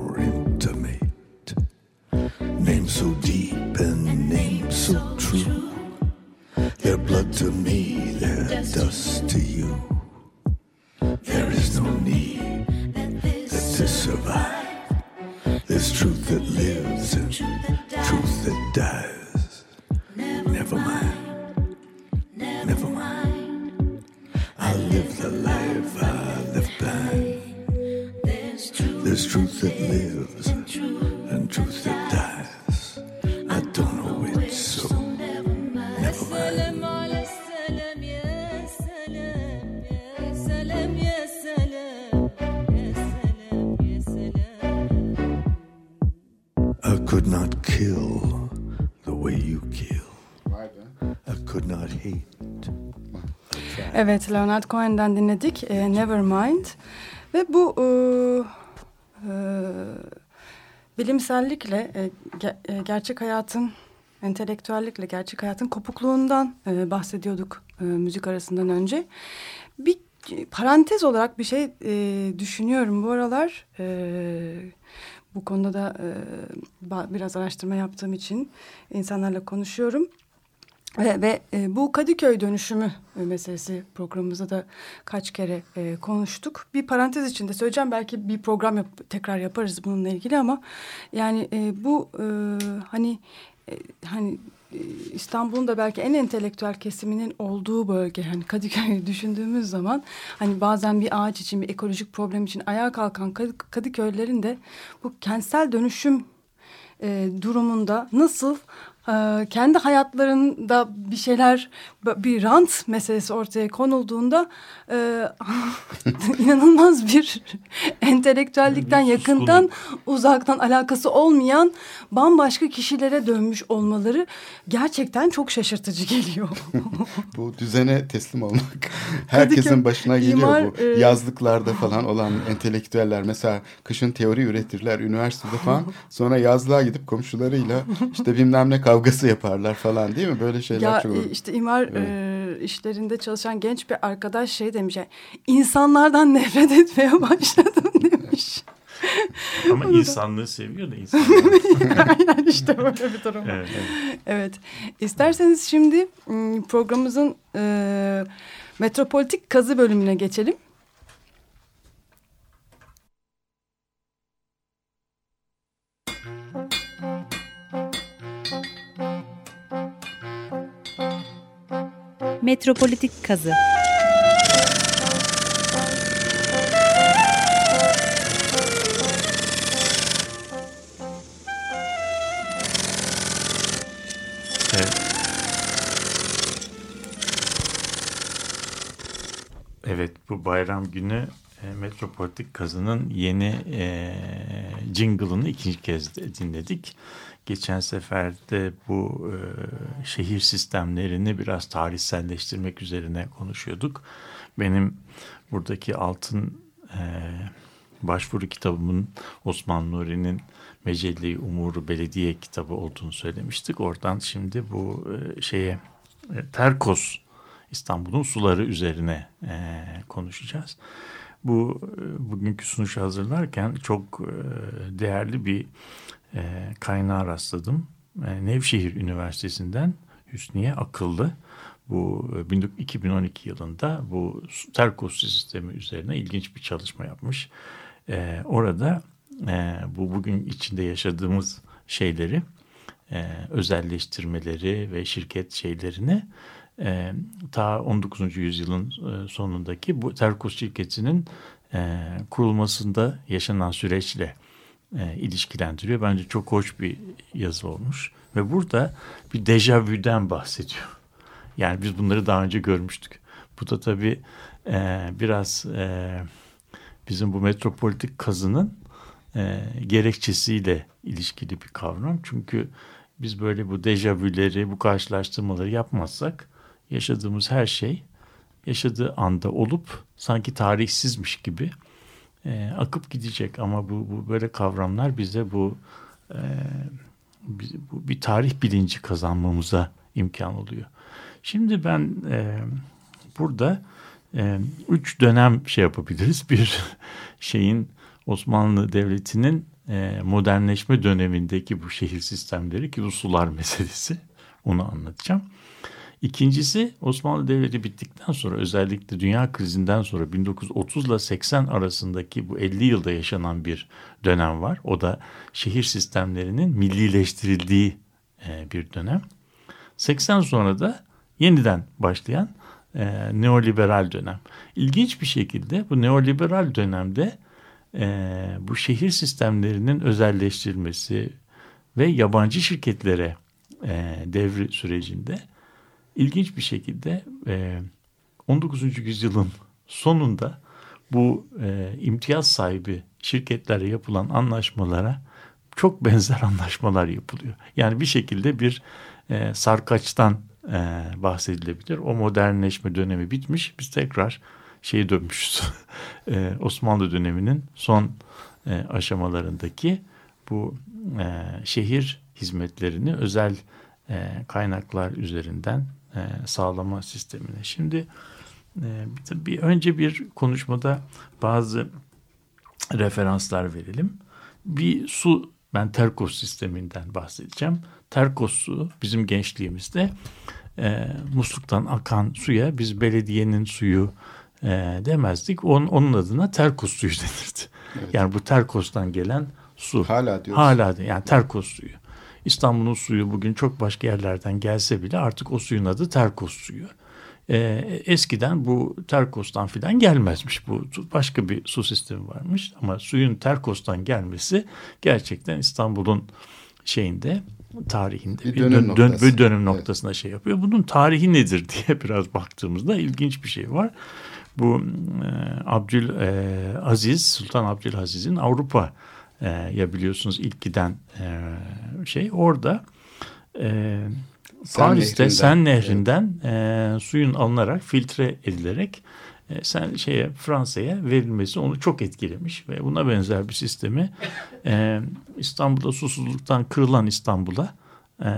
Evet, Leonard Cohen'den dinledik. E, Nevermind. Ve bu e, e, bilimsellikle, e, ge- e, gerçek hayatın, entelektüellikle gerçek hayatın kopukluğundan e, bahsediyorduk e, müzik arasından önce. Bir parantez olarak bir şey e, düşünüyorum bu aralar. E, bu konuda da e, biraz araştırma yaptığım için insanlarla konuşuyorum. Ve, ve e, bu Kadıköy dönüşümü e, meselesi programımızda da kaç kere e, konuştuk. Bir parantez içinde söyleyeceğim belki bir program yap, tekrar yaparız bununla ilgili ama yani e, bu e, hani e, hani e, İstanbul'un da belki en entelektüel kesiminin olduğu bölge hani Kadıköy'ü <laughs> düşündüğümüz zaman hani bazen bir ağaç için bir ekolojik problem için ayağa kalkan Kadı- Kadıköylerin de bu kentsel dönüşüm e, durumunda nasıl kendi hayatlarında bir şeyler bir rant meselesi ortaya konulduğunda e, <laughs> inanılmaz bir entelektüellikten yakından uzaktan alakası olmayan bambaşka kişilere dönmüş olmaları gerçekten çok şaşırtıcı geliyor. <laughs> Bu düzene teslim olmak herkesin başına geliyor imar, bu. e, Yazlıklarda falan olan entelektüeller mesela kışın teori üretirler üniversitede falan. <laughs> Sonra yazlığa gidip komşularıyla işte bilmem ne kavgası yaparlar falan değil mi? Böyle şeyler ya çok olur. e, işte imar e, işlerinde çalışan genç bir arkadaş şey demiş. Yani, insanlardan nefret etmeye <laughs> başladım demiş. Ama insanlığı seviyor da insanlar. <laughs> Aynen işte böyle bir durum. Evet, evet. Evet. İsterseniz şimdi m, programımızın e, metropolitik kazı bölümüne geçelim. Metropolitik kazı. Evet. Bu bayram günü e, Metropolitik Kazı'nın yeni e, jingle'ını ikinci kez dinledik. Geçen sefer de bu e, şehir sistemlerini biraz tarihselleştirmek üzerine konuşuyorduk. Benim buradaki altın e, başvuru kitabımın Osman Nuri'nin Mecelle-i Umuru Belediye kitabı olduğunu söylemiştik. Oradan şimdi bu e, şeye e, Terkos İstanbul'un suları üzerine e, konuşacağız. Bu e, bugünkü sunuşu hazırlarken çok e, değerli bir e, kaynağa rastladım. Nevşehir Üniversitesi'nden Hüsniye Akıllı bu e, 19- 2012 yılında bu Terkos sistemi üzerine ilginç bir çalışma yapmış. Orada bu bugün içinde yaşadığımız şeyleri özelleştirmeleri ve şirket şeylerini e, ta 19. yüzyılın e, sonundaki bu Terkos şirketinin e, kurulmasında yaşanan süreçle e, ilişkilendiriyor. Bence çok hoş bir yazı olmuş ve burada bir dejavüden bahsediyor. Yani biz bunları daha önce görmüştük. Bu da tabii e, biraz e, bizim bu metropolitik kazının e, gerekçesiyle ilişkili bir kavram. Çünkü biz böyle bu dejavüleri, bu karşılaştırmaları yapmazsak yaşadığımız her şey yaşadığı anda olup sanki tarihsizmiş gibi e, akıp gidecek. Ama bu, bu böyle kavramlar bize bu, e, bi- bu bir tarih bilinci kazanmamıza imkan oluyor. Şimdi ben e, burada e, üç dönem şey yapabiliriz. <laughs> Bir şeyin Osmanlı Devleti'nin e, modernleşme dönemindeki bu şehir sistemleri ki bu sular meselesi onu anlatacağım. İkincisi Osmanlı Devleti bittikten sonra özellikle dünya krizinden sonra 1930 ile 80 arasındaki bu 50 yılda yaşanan bir dönem var. O da şehir sistemlerinin millileştirildiği e, bir dönem. 80 sonra da yeniden başlayan e, neoliberal dönem. İlginç bir şekilde bu neoliberal dönemde e, bu şehir sistemlerinin özelleştirilmesi ve yabancı şirketlere e, devri sürecinde ilginç bir şekilde e, 19. yüzyılın sonunda bu e, imtiyaz sahibi şirketlerle yapılan anlaşmalara çok benzer <laughs> anlaşmalar yapılıyor. Yani bir şekilde bir e, sarkaçtan e, bahsedilebilir. O modernleşme dönemi bitmiş. Biz tekrar şeye dönmüşüz. <laughs> e, Osmanlı döneminin son e, aşamalarındaki bu e, şehir hizmetlerini özel e, kaynaklar üzerinden e, sağlama sistemine. Şimdi e, bir, önce bir konuşmada bazı referanslar verelim. Bir su ben Terkos sisteminden bahsedeceğim. Terkos su bizim gençliğimizde e, musluktan akan suya biz belediyenin suyu e, demezdik. Onun, onun adına Terkos suyu denirdi. Evet. Yani bu Terkos'tan gelen su. Hala diyoruz. Hala yani Terkos suyu. İstanbul'un suyu bugün çok başka yerlerden gelse bile artık o suyun adı Terkos suyu. Ee, eskiden bu Terkos'tan filan gelmezmiş. Bu başka bir su sistemi varmış. Ama suyun Terkos'tan gelmesi gerçekten İstanbul'un şeyinde tarihinde Bir bir, dönüm dön, dön, noktası. bir dönüm Evet. noktasına şey yapıyor. Bunun tarihi nedir <laughs> diye biraz baktığımızda ilginç bir şey var. Bu e, Abdül e, Aziz Sultan Abdülaziz'in Avrupa e, ya biliyorsunuz ilk giden e, şey orada e, Sen Paris'te Nehri'nden, Sen Nehri'nden e, suyun alınarak filtre edilerek e, sen şeye Fransa'ya verilmesi onu çok etkilemiş ve buna benzer bir sistemi e, İstanbul'da susuzluktan kırılan İstanbul'a e,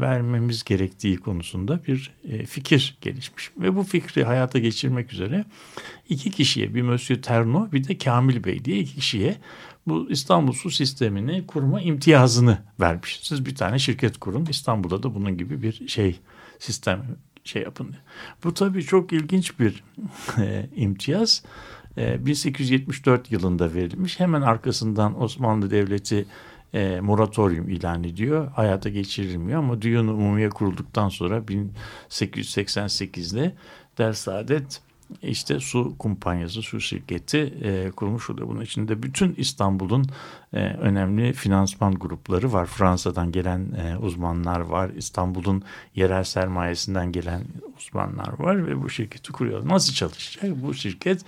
vermemiz gerektiği konusunda bir e, fikir gelişmiş. Ve bu fikri hayata geçirmek üzere iki kişiye bir Monsieur Terno bir de Kamil Bey diye iki kişiye bu İstanbul su sistemini kurma imtiyazını vermiş. Siz bir tane şirket kurun İstanbul'da da bunun gibi bir şey sistem şey yapın. Bu tabii çok ilginç bir <laughs> e, imtiyaz. E, 1874 yılında verilmiş. Hemen arkasından Osmanlı Devleti e, moratorium ilan ediyor. Hayata geçirilmiyor ama Düğün Umumiye kurulduktan sonra 1888'de Dersaadet işte su kumpanyası, su şirketi e, kurmuş oluyor. Bunun içinde bütün İstanbul'un e, önemli finansman grupları var. Fransa'dan gelen e, uzmanlar var. İstanbul'un yerel sermayesinden gelen uzmanlar var ve bu şirketi kuruyor. Nasıl çalışacak? Bu şirket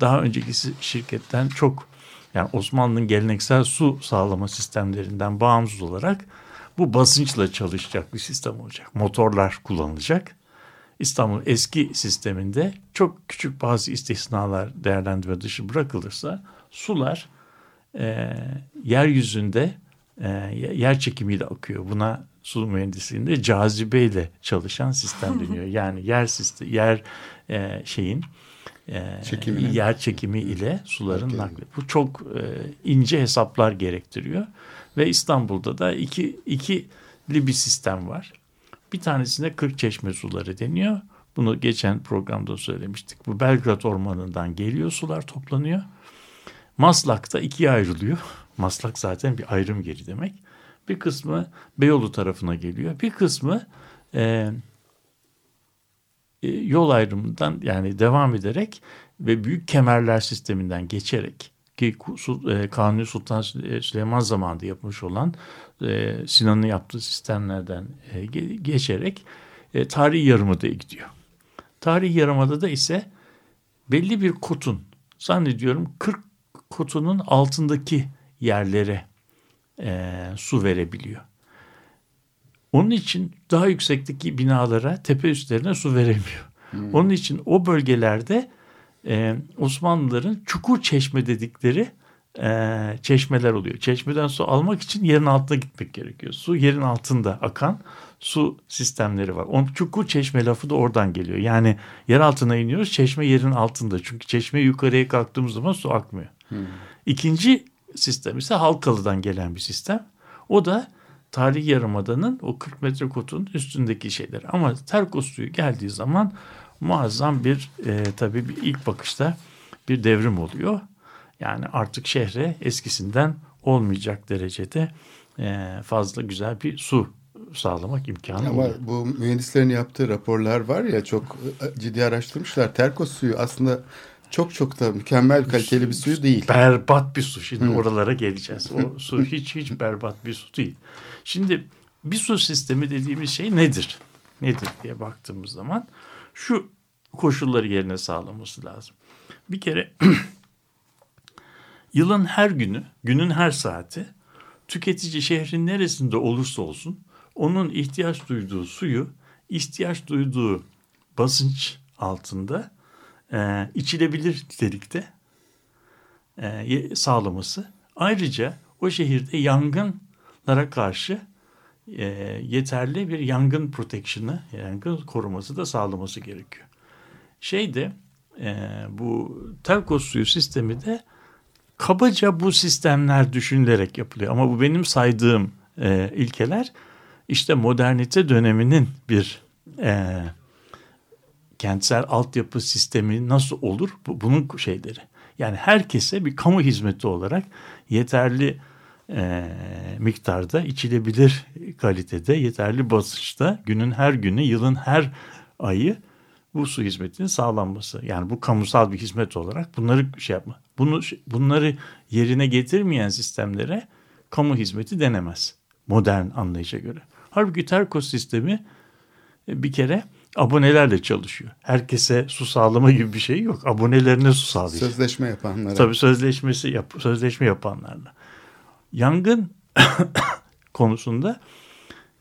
daha önceki şirketten çok yani Osmanlı'nın geleneksel su sağlama sistemlerinden bağımsız olarak bu basınçla çalışacak bir sistem olacak. Motorlar kullanılacak. İstanbul eski sisteminde çok küçük bazı istisnalar değerlendirme dışı bırakılırsa sular e, yeryüzünde e, yer çekimiyle akıyor. Buna su mühendisliğinde cazibeyle çalışan sistem deniyor. Yani yer sistem, yer e, şeyin e, yer çekimi ile suların nakli. Bu çok e, ince hesaplar gerektiriyor ve İstanbul'da da iki ikili bir sistem var. Bir tanesine kırk çeşme suları deniyor. Bunu geçen programda söylemiştik. Bu Belgrad Ormanı'ndan geliyor sular toplanıyor. Maslak'ta ikiye ayrılıyor. <laughs> Maslak zaten bir ayrım yeri demek. Bir kısmı Beyoğlu tarafına geliyor. Bir kısmı e, e, yol ayrımından yani devam ederek ve büyük kemerler sisteminden geçerek ki e, Kanuni Sultan Sü- Süleyman zamanında yapmış olan e, Sinan'ın yaptığı sistemlerden e, ge- geçerek e, tarihi yarımada'ya gidiyor. Tarihi yarımada da ise belli bir kotun zannediyorum 40 kotunun altındaki yerlere e, su verebiliyor. Onun için daha yüksekteki binalara, tepe üstlerine su veremiyor. Onun için o bölgelerde e, Osmanlıların çukur çeşme dedikleri e, çeşmeler oluyor. Çeşmeden su almak için yerin altına gitmek gerekiyor. Su yerin altında akan su sistemleri var. On, çukur çeşme lafı da oradan geliyor. Yani yer altına iniyoruz çeşme yerin altında. Çünkü çeşme yukarıya kalktığımız zaman su akmıyor. İkinci sistem ise Halkalı'dan gelen bir sistem. O da Tarih Yarımada'nın o 40 metre kotun üstündeki şeyler. Ama Terkos suyu geldiği zaman muazzam bir e, tabii bir ilk bakışta bir devrim oluyor. Yani artık şehre eskisinden olmayacak derecede e, fazla güzel bir su sağlamak imkanı Ama oluyor. bu mühendislerin yaptığı raporlar var ya çok e, ciddi araştırmışlar. Terkos suyu aslında çok çok da mükemmel kaliteli bir suyu değil. Berbat bir su. Şimdi Hı. oralara geleceğiz. O su hiç hiç berbat bir su değil. Şimdi bir su sistemi dediğimiz şey nedir? Nedir diye baktığımız zaman şu koşulları yerine sağlaması lazım. Bir kere <clears throat> yılın her günü, günün her saati tüketici şehrin neresinde olursa olsun onun ihtiyaç duyduğu suyu ihtiyaç duyduğu basınç altında e, içilebilir nitelikte e, sağlaması. Ayrıca o şehirde yangınlara karşı e, yeterli bir yangın protection'ı, yangın koruması da sağlaması gerekiyor. Şeyde e, bu Telkos suyu sistemi de kabaca bu sistemler düşünülerek yapılıyor. Ama bu benim saydığım e, ilkeler işte modernite döneminin bir e, kentsel altyapı sistemi nasıl olur? Bu, bunun şeyleri. Yani herkese bir kamu hizmeti olarak yeterli e, miktarda içilebilir kalitede, yeterli basınçta günün her günü, yılın her ayı bu su hizmetinin sağlanması. Yani bu kamusal bir hizmet olarak bunları şey yapma. Bunu bunları yerine getirmeyen sistemlere kamu hizmeti denemez. Modern anlayışa göre. Halbuki Terkos sistemi e, bir kere abonelerle çalışıyor. Herkese su sağlama gibi bir şey yok. Abonelerine su sağlıyor. Sözleşme yapanlara. Tabii sözleşmesi yap, sözleşme yapanlarla. Yangın <coughs> konusunda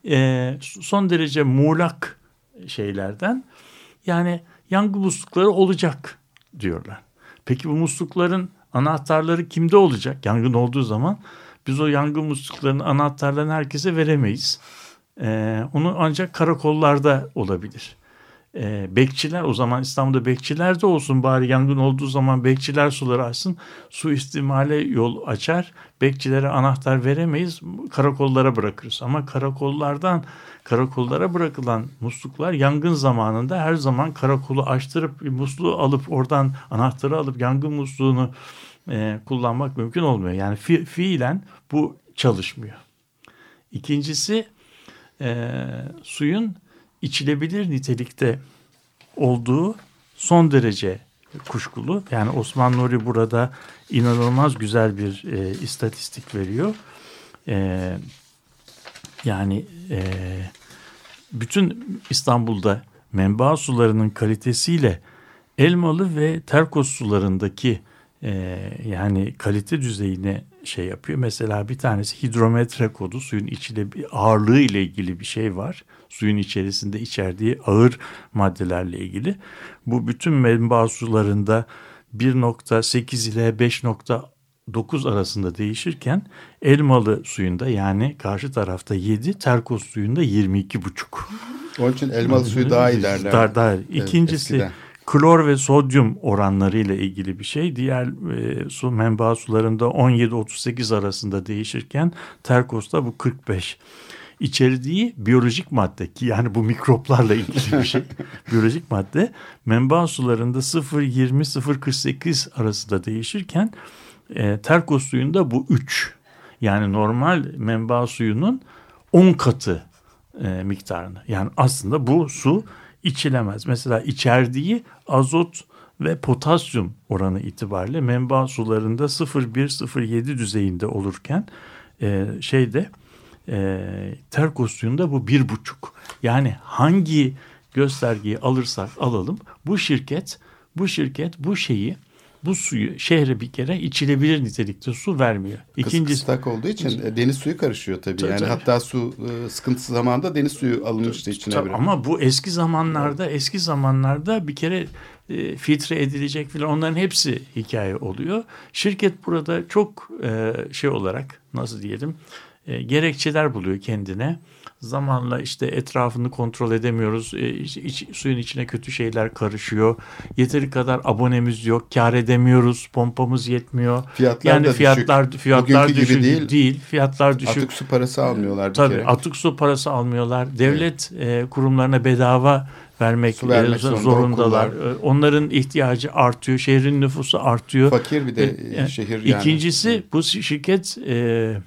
e, son derece muğlak şeylerden yani yangın muslukları olacak diyorlar. Peki bu muslukların anahtarları kimde olacak? Yangın olduğu zaman biz o yangın musluklarının anahtarlarını herkese veremeyiz. E, onu ancak karakollarda olabilir. E, bekçiler o zaman İstanbul'da bekçiler de olsun bari yangın olduğu zaman bekçiler suları açsın. Su istimale yol açar. Bekçilere anahtar veremeyiz. Karakollara bırakırız. Ama karakollardan karakollara bırakılan musluklar yangın zamanında her zaman karakolu açtırıp musluğu alıp oradan anahtarı alıp yangın musluğunu e, kullanmak mümkün olmuyor. Yani fi, fiilen bu çalışmıyor. İkincisi e, suyun içilebilir nitelikte olduğu son derece kuşkulu. Yani Osman Nuri burada inanılmaz güzel bir e, istatistik veriyor. E, yani e, bütün İstanbul'da menba sularının kalitesiyle Elmalı ve Terkos sularındaki e, yani kalite düzeyine şey yapıyor. Mesela bir tanesi hidrometre kodu suyun içinde bir ağırlığı ile ilgili bir şey var. Suyun içerisinde içerdiği ağır maddelerle ilgili. Bu bütün menba sularında 1.8 ile 5.9 arasında değişirken elmalı suyunda yani karşı tarafta 7, terkos suyunda 22,5. Onun için elmalı suyu daha iyi derler. Daha, daha. İkincisi eskiden. klor ve sodyum oranları ile ilgili bir şey. Diğer e, su menba sularında 17-38 arasında değişirken terkosta bu 45. İçerdiği biyolojik madde ki yani bu mikroplarla ilgili bir şey. <laughs> biyolojik madde menba sularında 0-20-0-48 arasında değişirken e, terkos suyunda bu 3. Yani normal menba suyunun 10 katı e, miktarını. Yani aslında bu su içilemez. Mesela içerdiği azot ve potasyum oranı itibariyle menba sularında 0,1-0,7 düzeyinde olurken e, şeyde e, terkos suyunda bu bir buçuk. Yani hangi göstergeyi alırsak alalım bu şirket bu şirket bu şeyi bu suyu şehre bir kere içilebilir nitelikte su vermiyor. İkincisi kıstak olduğu için e, deniz suyu karışıyor tabii. Tabii, yani tabii. hatta su e, sıkıntısı zamanında deniz suyu alınmıştı içine. Tabii ama bu eski zamanlarda eski zamanlarda bir kere e, filtre edilecek filan onların hepsi hikaye oluyor. Şirket burada çok e, şey olarak nasıl diyelim e, gerekçeler buluyor kendine. Zamanla işte etrafını kontrol edemiyoruz. E, iç- suyun içine kötü şeyler karışıyor. Yeteri kadar abonemiz yok. Kar edemiyoruz. Pompamız yetmiyor. Fiyatlar yani da fiyatlar düşük. fiyatlar Bugünkü gibi düşük değil. Fiyatlar düşük. Atık su parası almıyorlar bir Tabii kere. atık su parası almıyorlar. Devlet e, kurumlarına bedava vermek, Su vermek e, zorunda zorundalar. okullar. E, Onların ihtiyacı artıyor. Şehrin nüfusu artıyor. Fakir bir de E, e, şehir yani. İkincisi bu şirket e,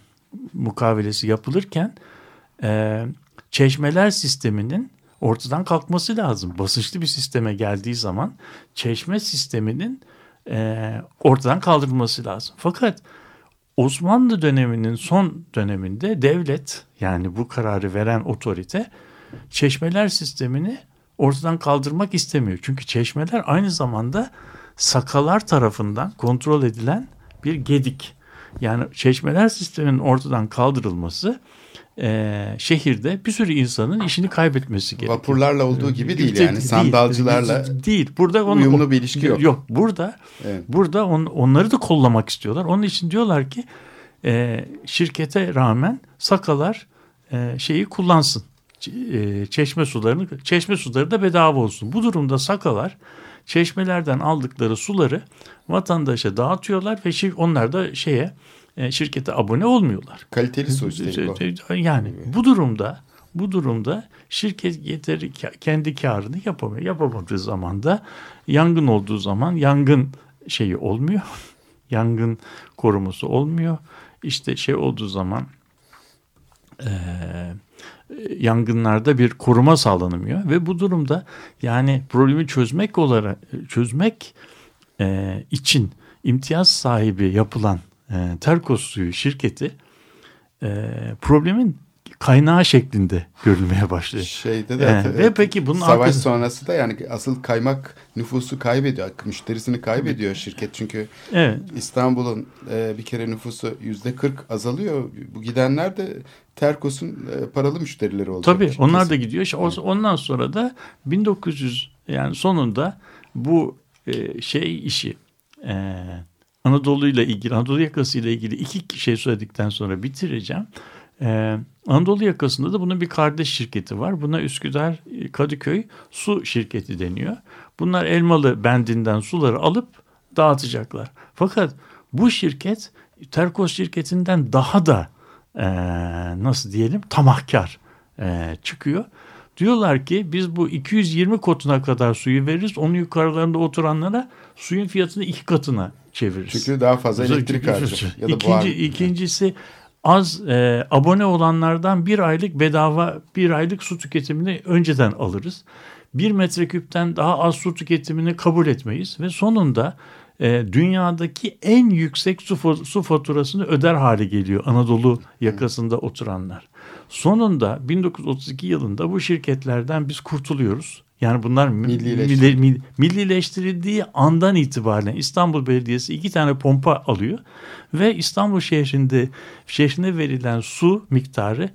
mukavelesi yapılırken e, çeşmeler sisteminin ortadan kalkması lazım. Basınçlı bir sisteme geldiği zaman çeşme sisteminin e, ortadan kaldırılması lazım. Fakat Osmanlı döneminin son döneminde devlet yani bu kararı veren otorite çeşmeler sistemini ortadan kaldırmak istemiyor. Çünkü çeşmeler aynı zamanda sakalar tarafından kontrol edilen bir gedik. Yani çeşmeler sisteminin ortadan kaldırılması e, şehirde bir sürü insanın işini kaybetmesi gerekiyor. Vapurlarla olduğu gibi değil Değil, yani. Sandalcılarla değil, değil. Burada onu, uyumlu bir ilişki yok. Yok. Burada Evet. burada on, onları da kollamak istiyorlar. Onun için diyorlar ki e, şirkete rağmen sakalar e, şeyi kullansın. E, çeşme sularını çeşme suları da bedava olsun. Bu durumda sakalar çeşmelerden aldıkları suları vatandaşa dağıtıyorlar ve onlar da şeye şirkete abone olmuyorlar. kaliteli su üstelik o. Yani bu durumda bu durumda şirket yeteri kendi karını yapamıyor. Yapamadığı zaman da yangın olduğu zaman yangın şeyi olmuyor. <laughs> yangın koruması olmuyor. İşte şey olduğu zaman eee, yangınlarda bir koruma sağlanamıyor ve bu durumda yani problemi çözmek olarak çözmek eee, için imtiyaz sahibi yapılan eee Terkos Suyu şirketi eee, problemin kaynağı şeklinde görülmeye başlıyor. Şeyde de Ee, ve peki bunun savaş arkası- sonrası da yani asıl kaymak nüfusu kaybediyor. Müşterisini kaybediyor şirket çünkü Evet. İstanbul'un e, bir kere nüfusu yüzde 40 azalıyor. Bu gidenler de Terkos'un e, paralı müşterileri olacak. Tabii kesin. onlar da gidiyor. İşte o- Ondan sonra da 1900 yani sonunda bu e, şey işi e, Anadolu ile ilgili Anadolu yakası ile ilgili iki şey söyledikten sonra bitireceğim. E, Anadolu yakasında da bunun bir kardeş şirketi var. Buna Üsküdar e, Kadıköy Su Şirketi deniyor. Bunlar Elmalı bendinden suları alıp dağıtacaklar. Fakat bu şirket Terkos şirketinden daha da e, nasıl diyelim tamahkar e, çıkıyor. Diyorlar ki biz bu 220 kotuna kadar suyu veririz. Onun yukarılarında oturanlara suyun fiyatını iki katına çeviririz. Çünkü daha fazla elektrik. Ya da İkinci, buhar. ikincisi az e, abone olanlardan bir aylık bedava bir aylık su tüketimini önceden alırız. Bir metreküpten daha az su tüketimini kabul etmeyiz ve sonunda e, dünyadaki en yüksek su, su faturasını öder hale geliyor Anadolu yakasında oturanlar. Sonunda 1932 yılında bu şirketlerden biz kurtuluyoruz. Yani bunlar mi- Millileştirildi. milli- mil- millileştirildiği andan itibaren İstanbul Belediyesi iki tane pompa alıyor ve İstanbul şehrinde şehrine verilen su miktarı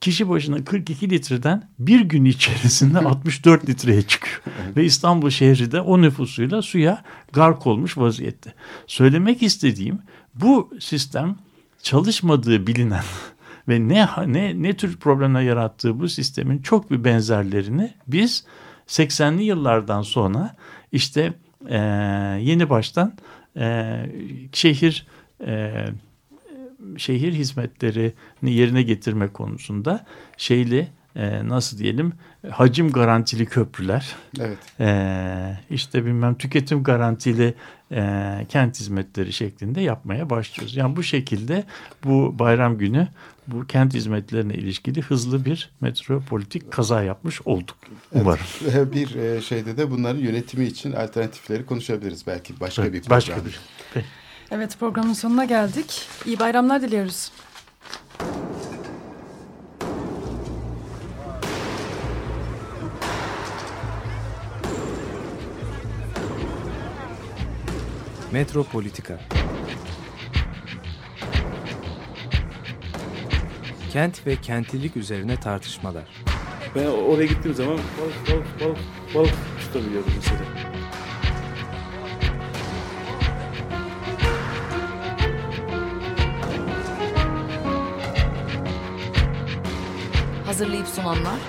kişi başına 42 litreden bir gün içerisinde <laughs> 64 litreye çıkıyor. Ve İstanbul şehri de o nüfusuyla suya gark olmuş vaziyette. Söylemek istediğim bu sistem çalışmadığı bilinen <laughs> ve ne ne ne tür problemler yarattığı bu sistemin çok bir benzerlerini biz 80'li yıllardan sonra işte e, yeni baştan e, şehir e, şehir hizmetlerini yerine getirme konusunda şeyli e, nasıl diyelim hacim garantili köprüler Evet. e, işte bilmem tüketim garantili e, kent hizmetleri şeklinde yapmaya başlıyoruz. Yani bu şekilde bu bayram günü bu kent hizmetlerine ilişkili hızlı bir metropolitik kaza yapmış olduk umarım. Evet. Bir e, şeyde de bunların yönetimi için alternatifleri konuşabiliriz belki başka bir Evet, başka bir. Evet programın sonuna geldik. İyi bayramlar diliyoruz. Metropolitika Kent ve kentlilik üzerine tartışmalar. Ben oraya gittiğim zaman balık balık balık balık tutabiliyordum mesela. Hazırlayıp sunanlar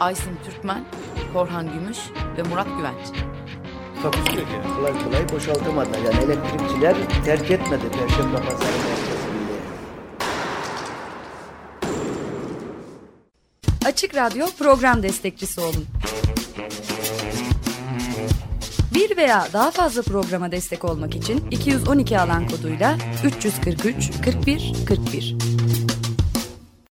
Aysin Türkmen, Korhan Gümüş ve Murat Güvenç. Takusuyor yani. Kolay kolay boşaltamadılar. Yani elektrikçiler terk etmedi Perşembe Pazarı merkezini. Açık Radyo program destekçisi olun. Bir veya daha fazla programa destek olmak için 212 alan koduyla 343 41 41.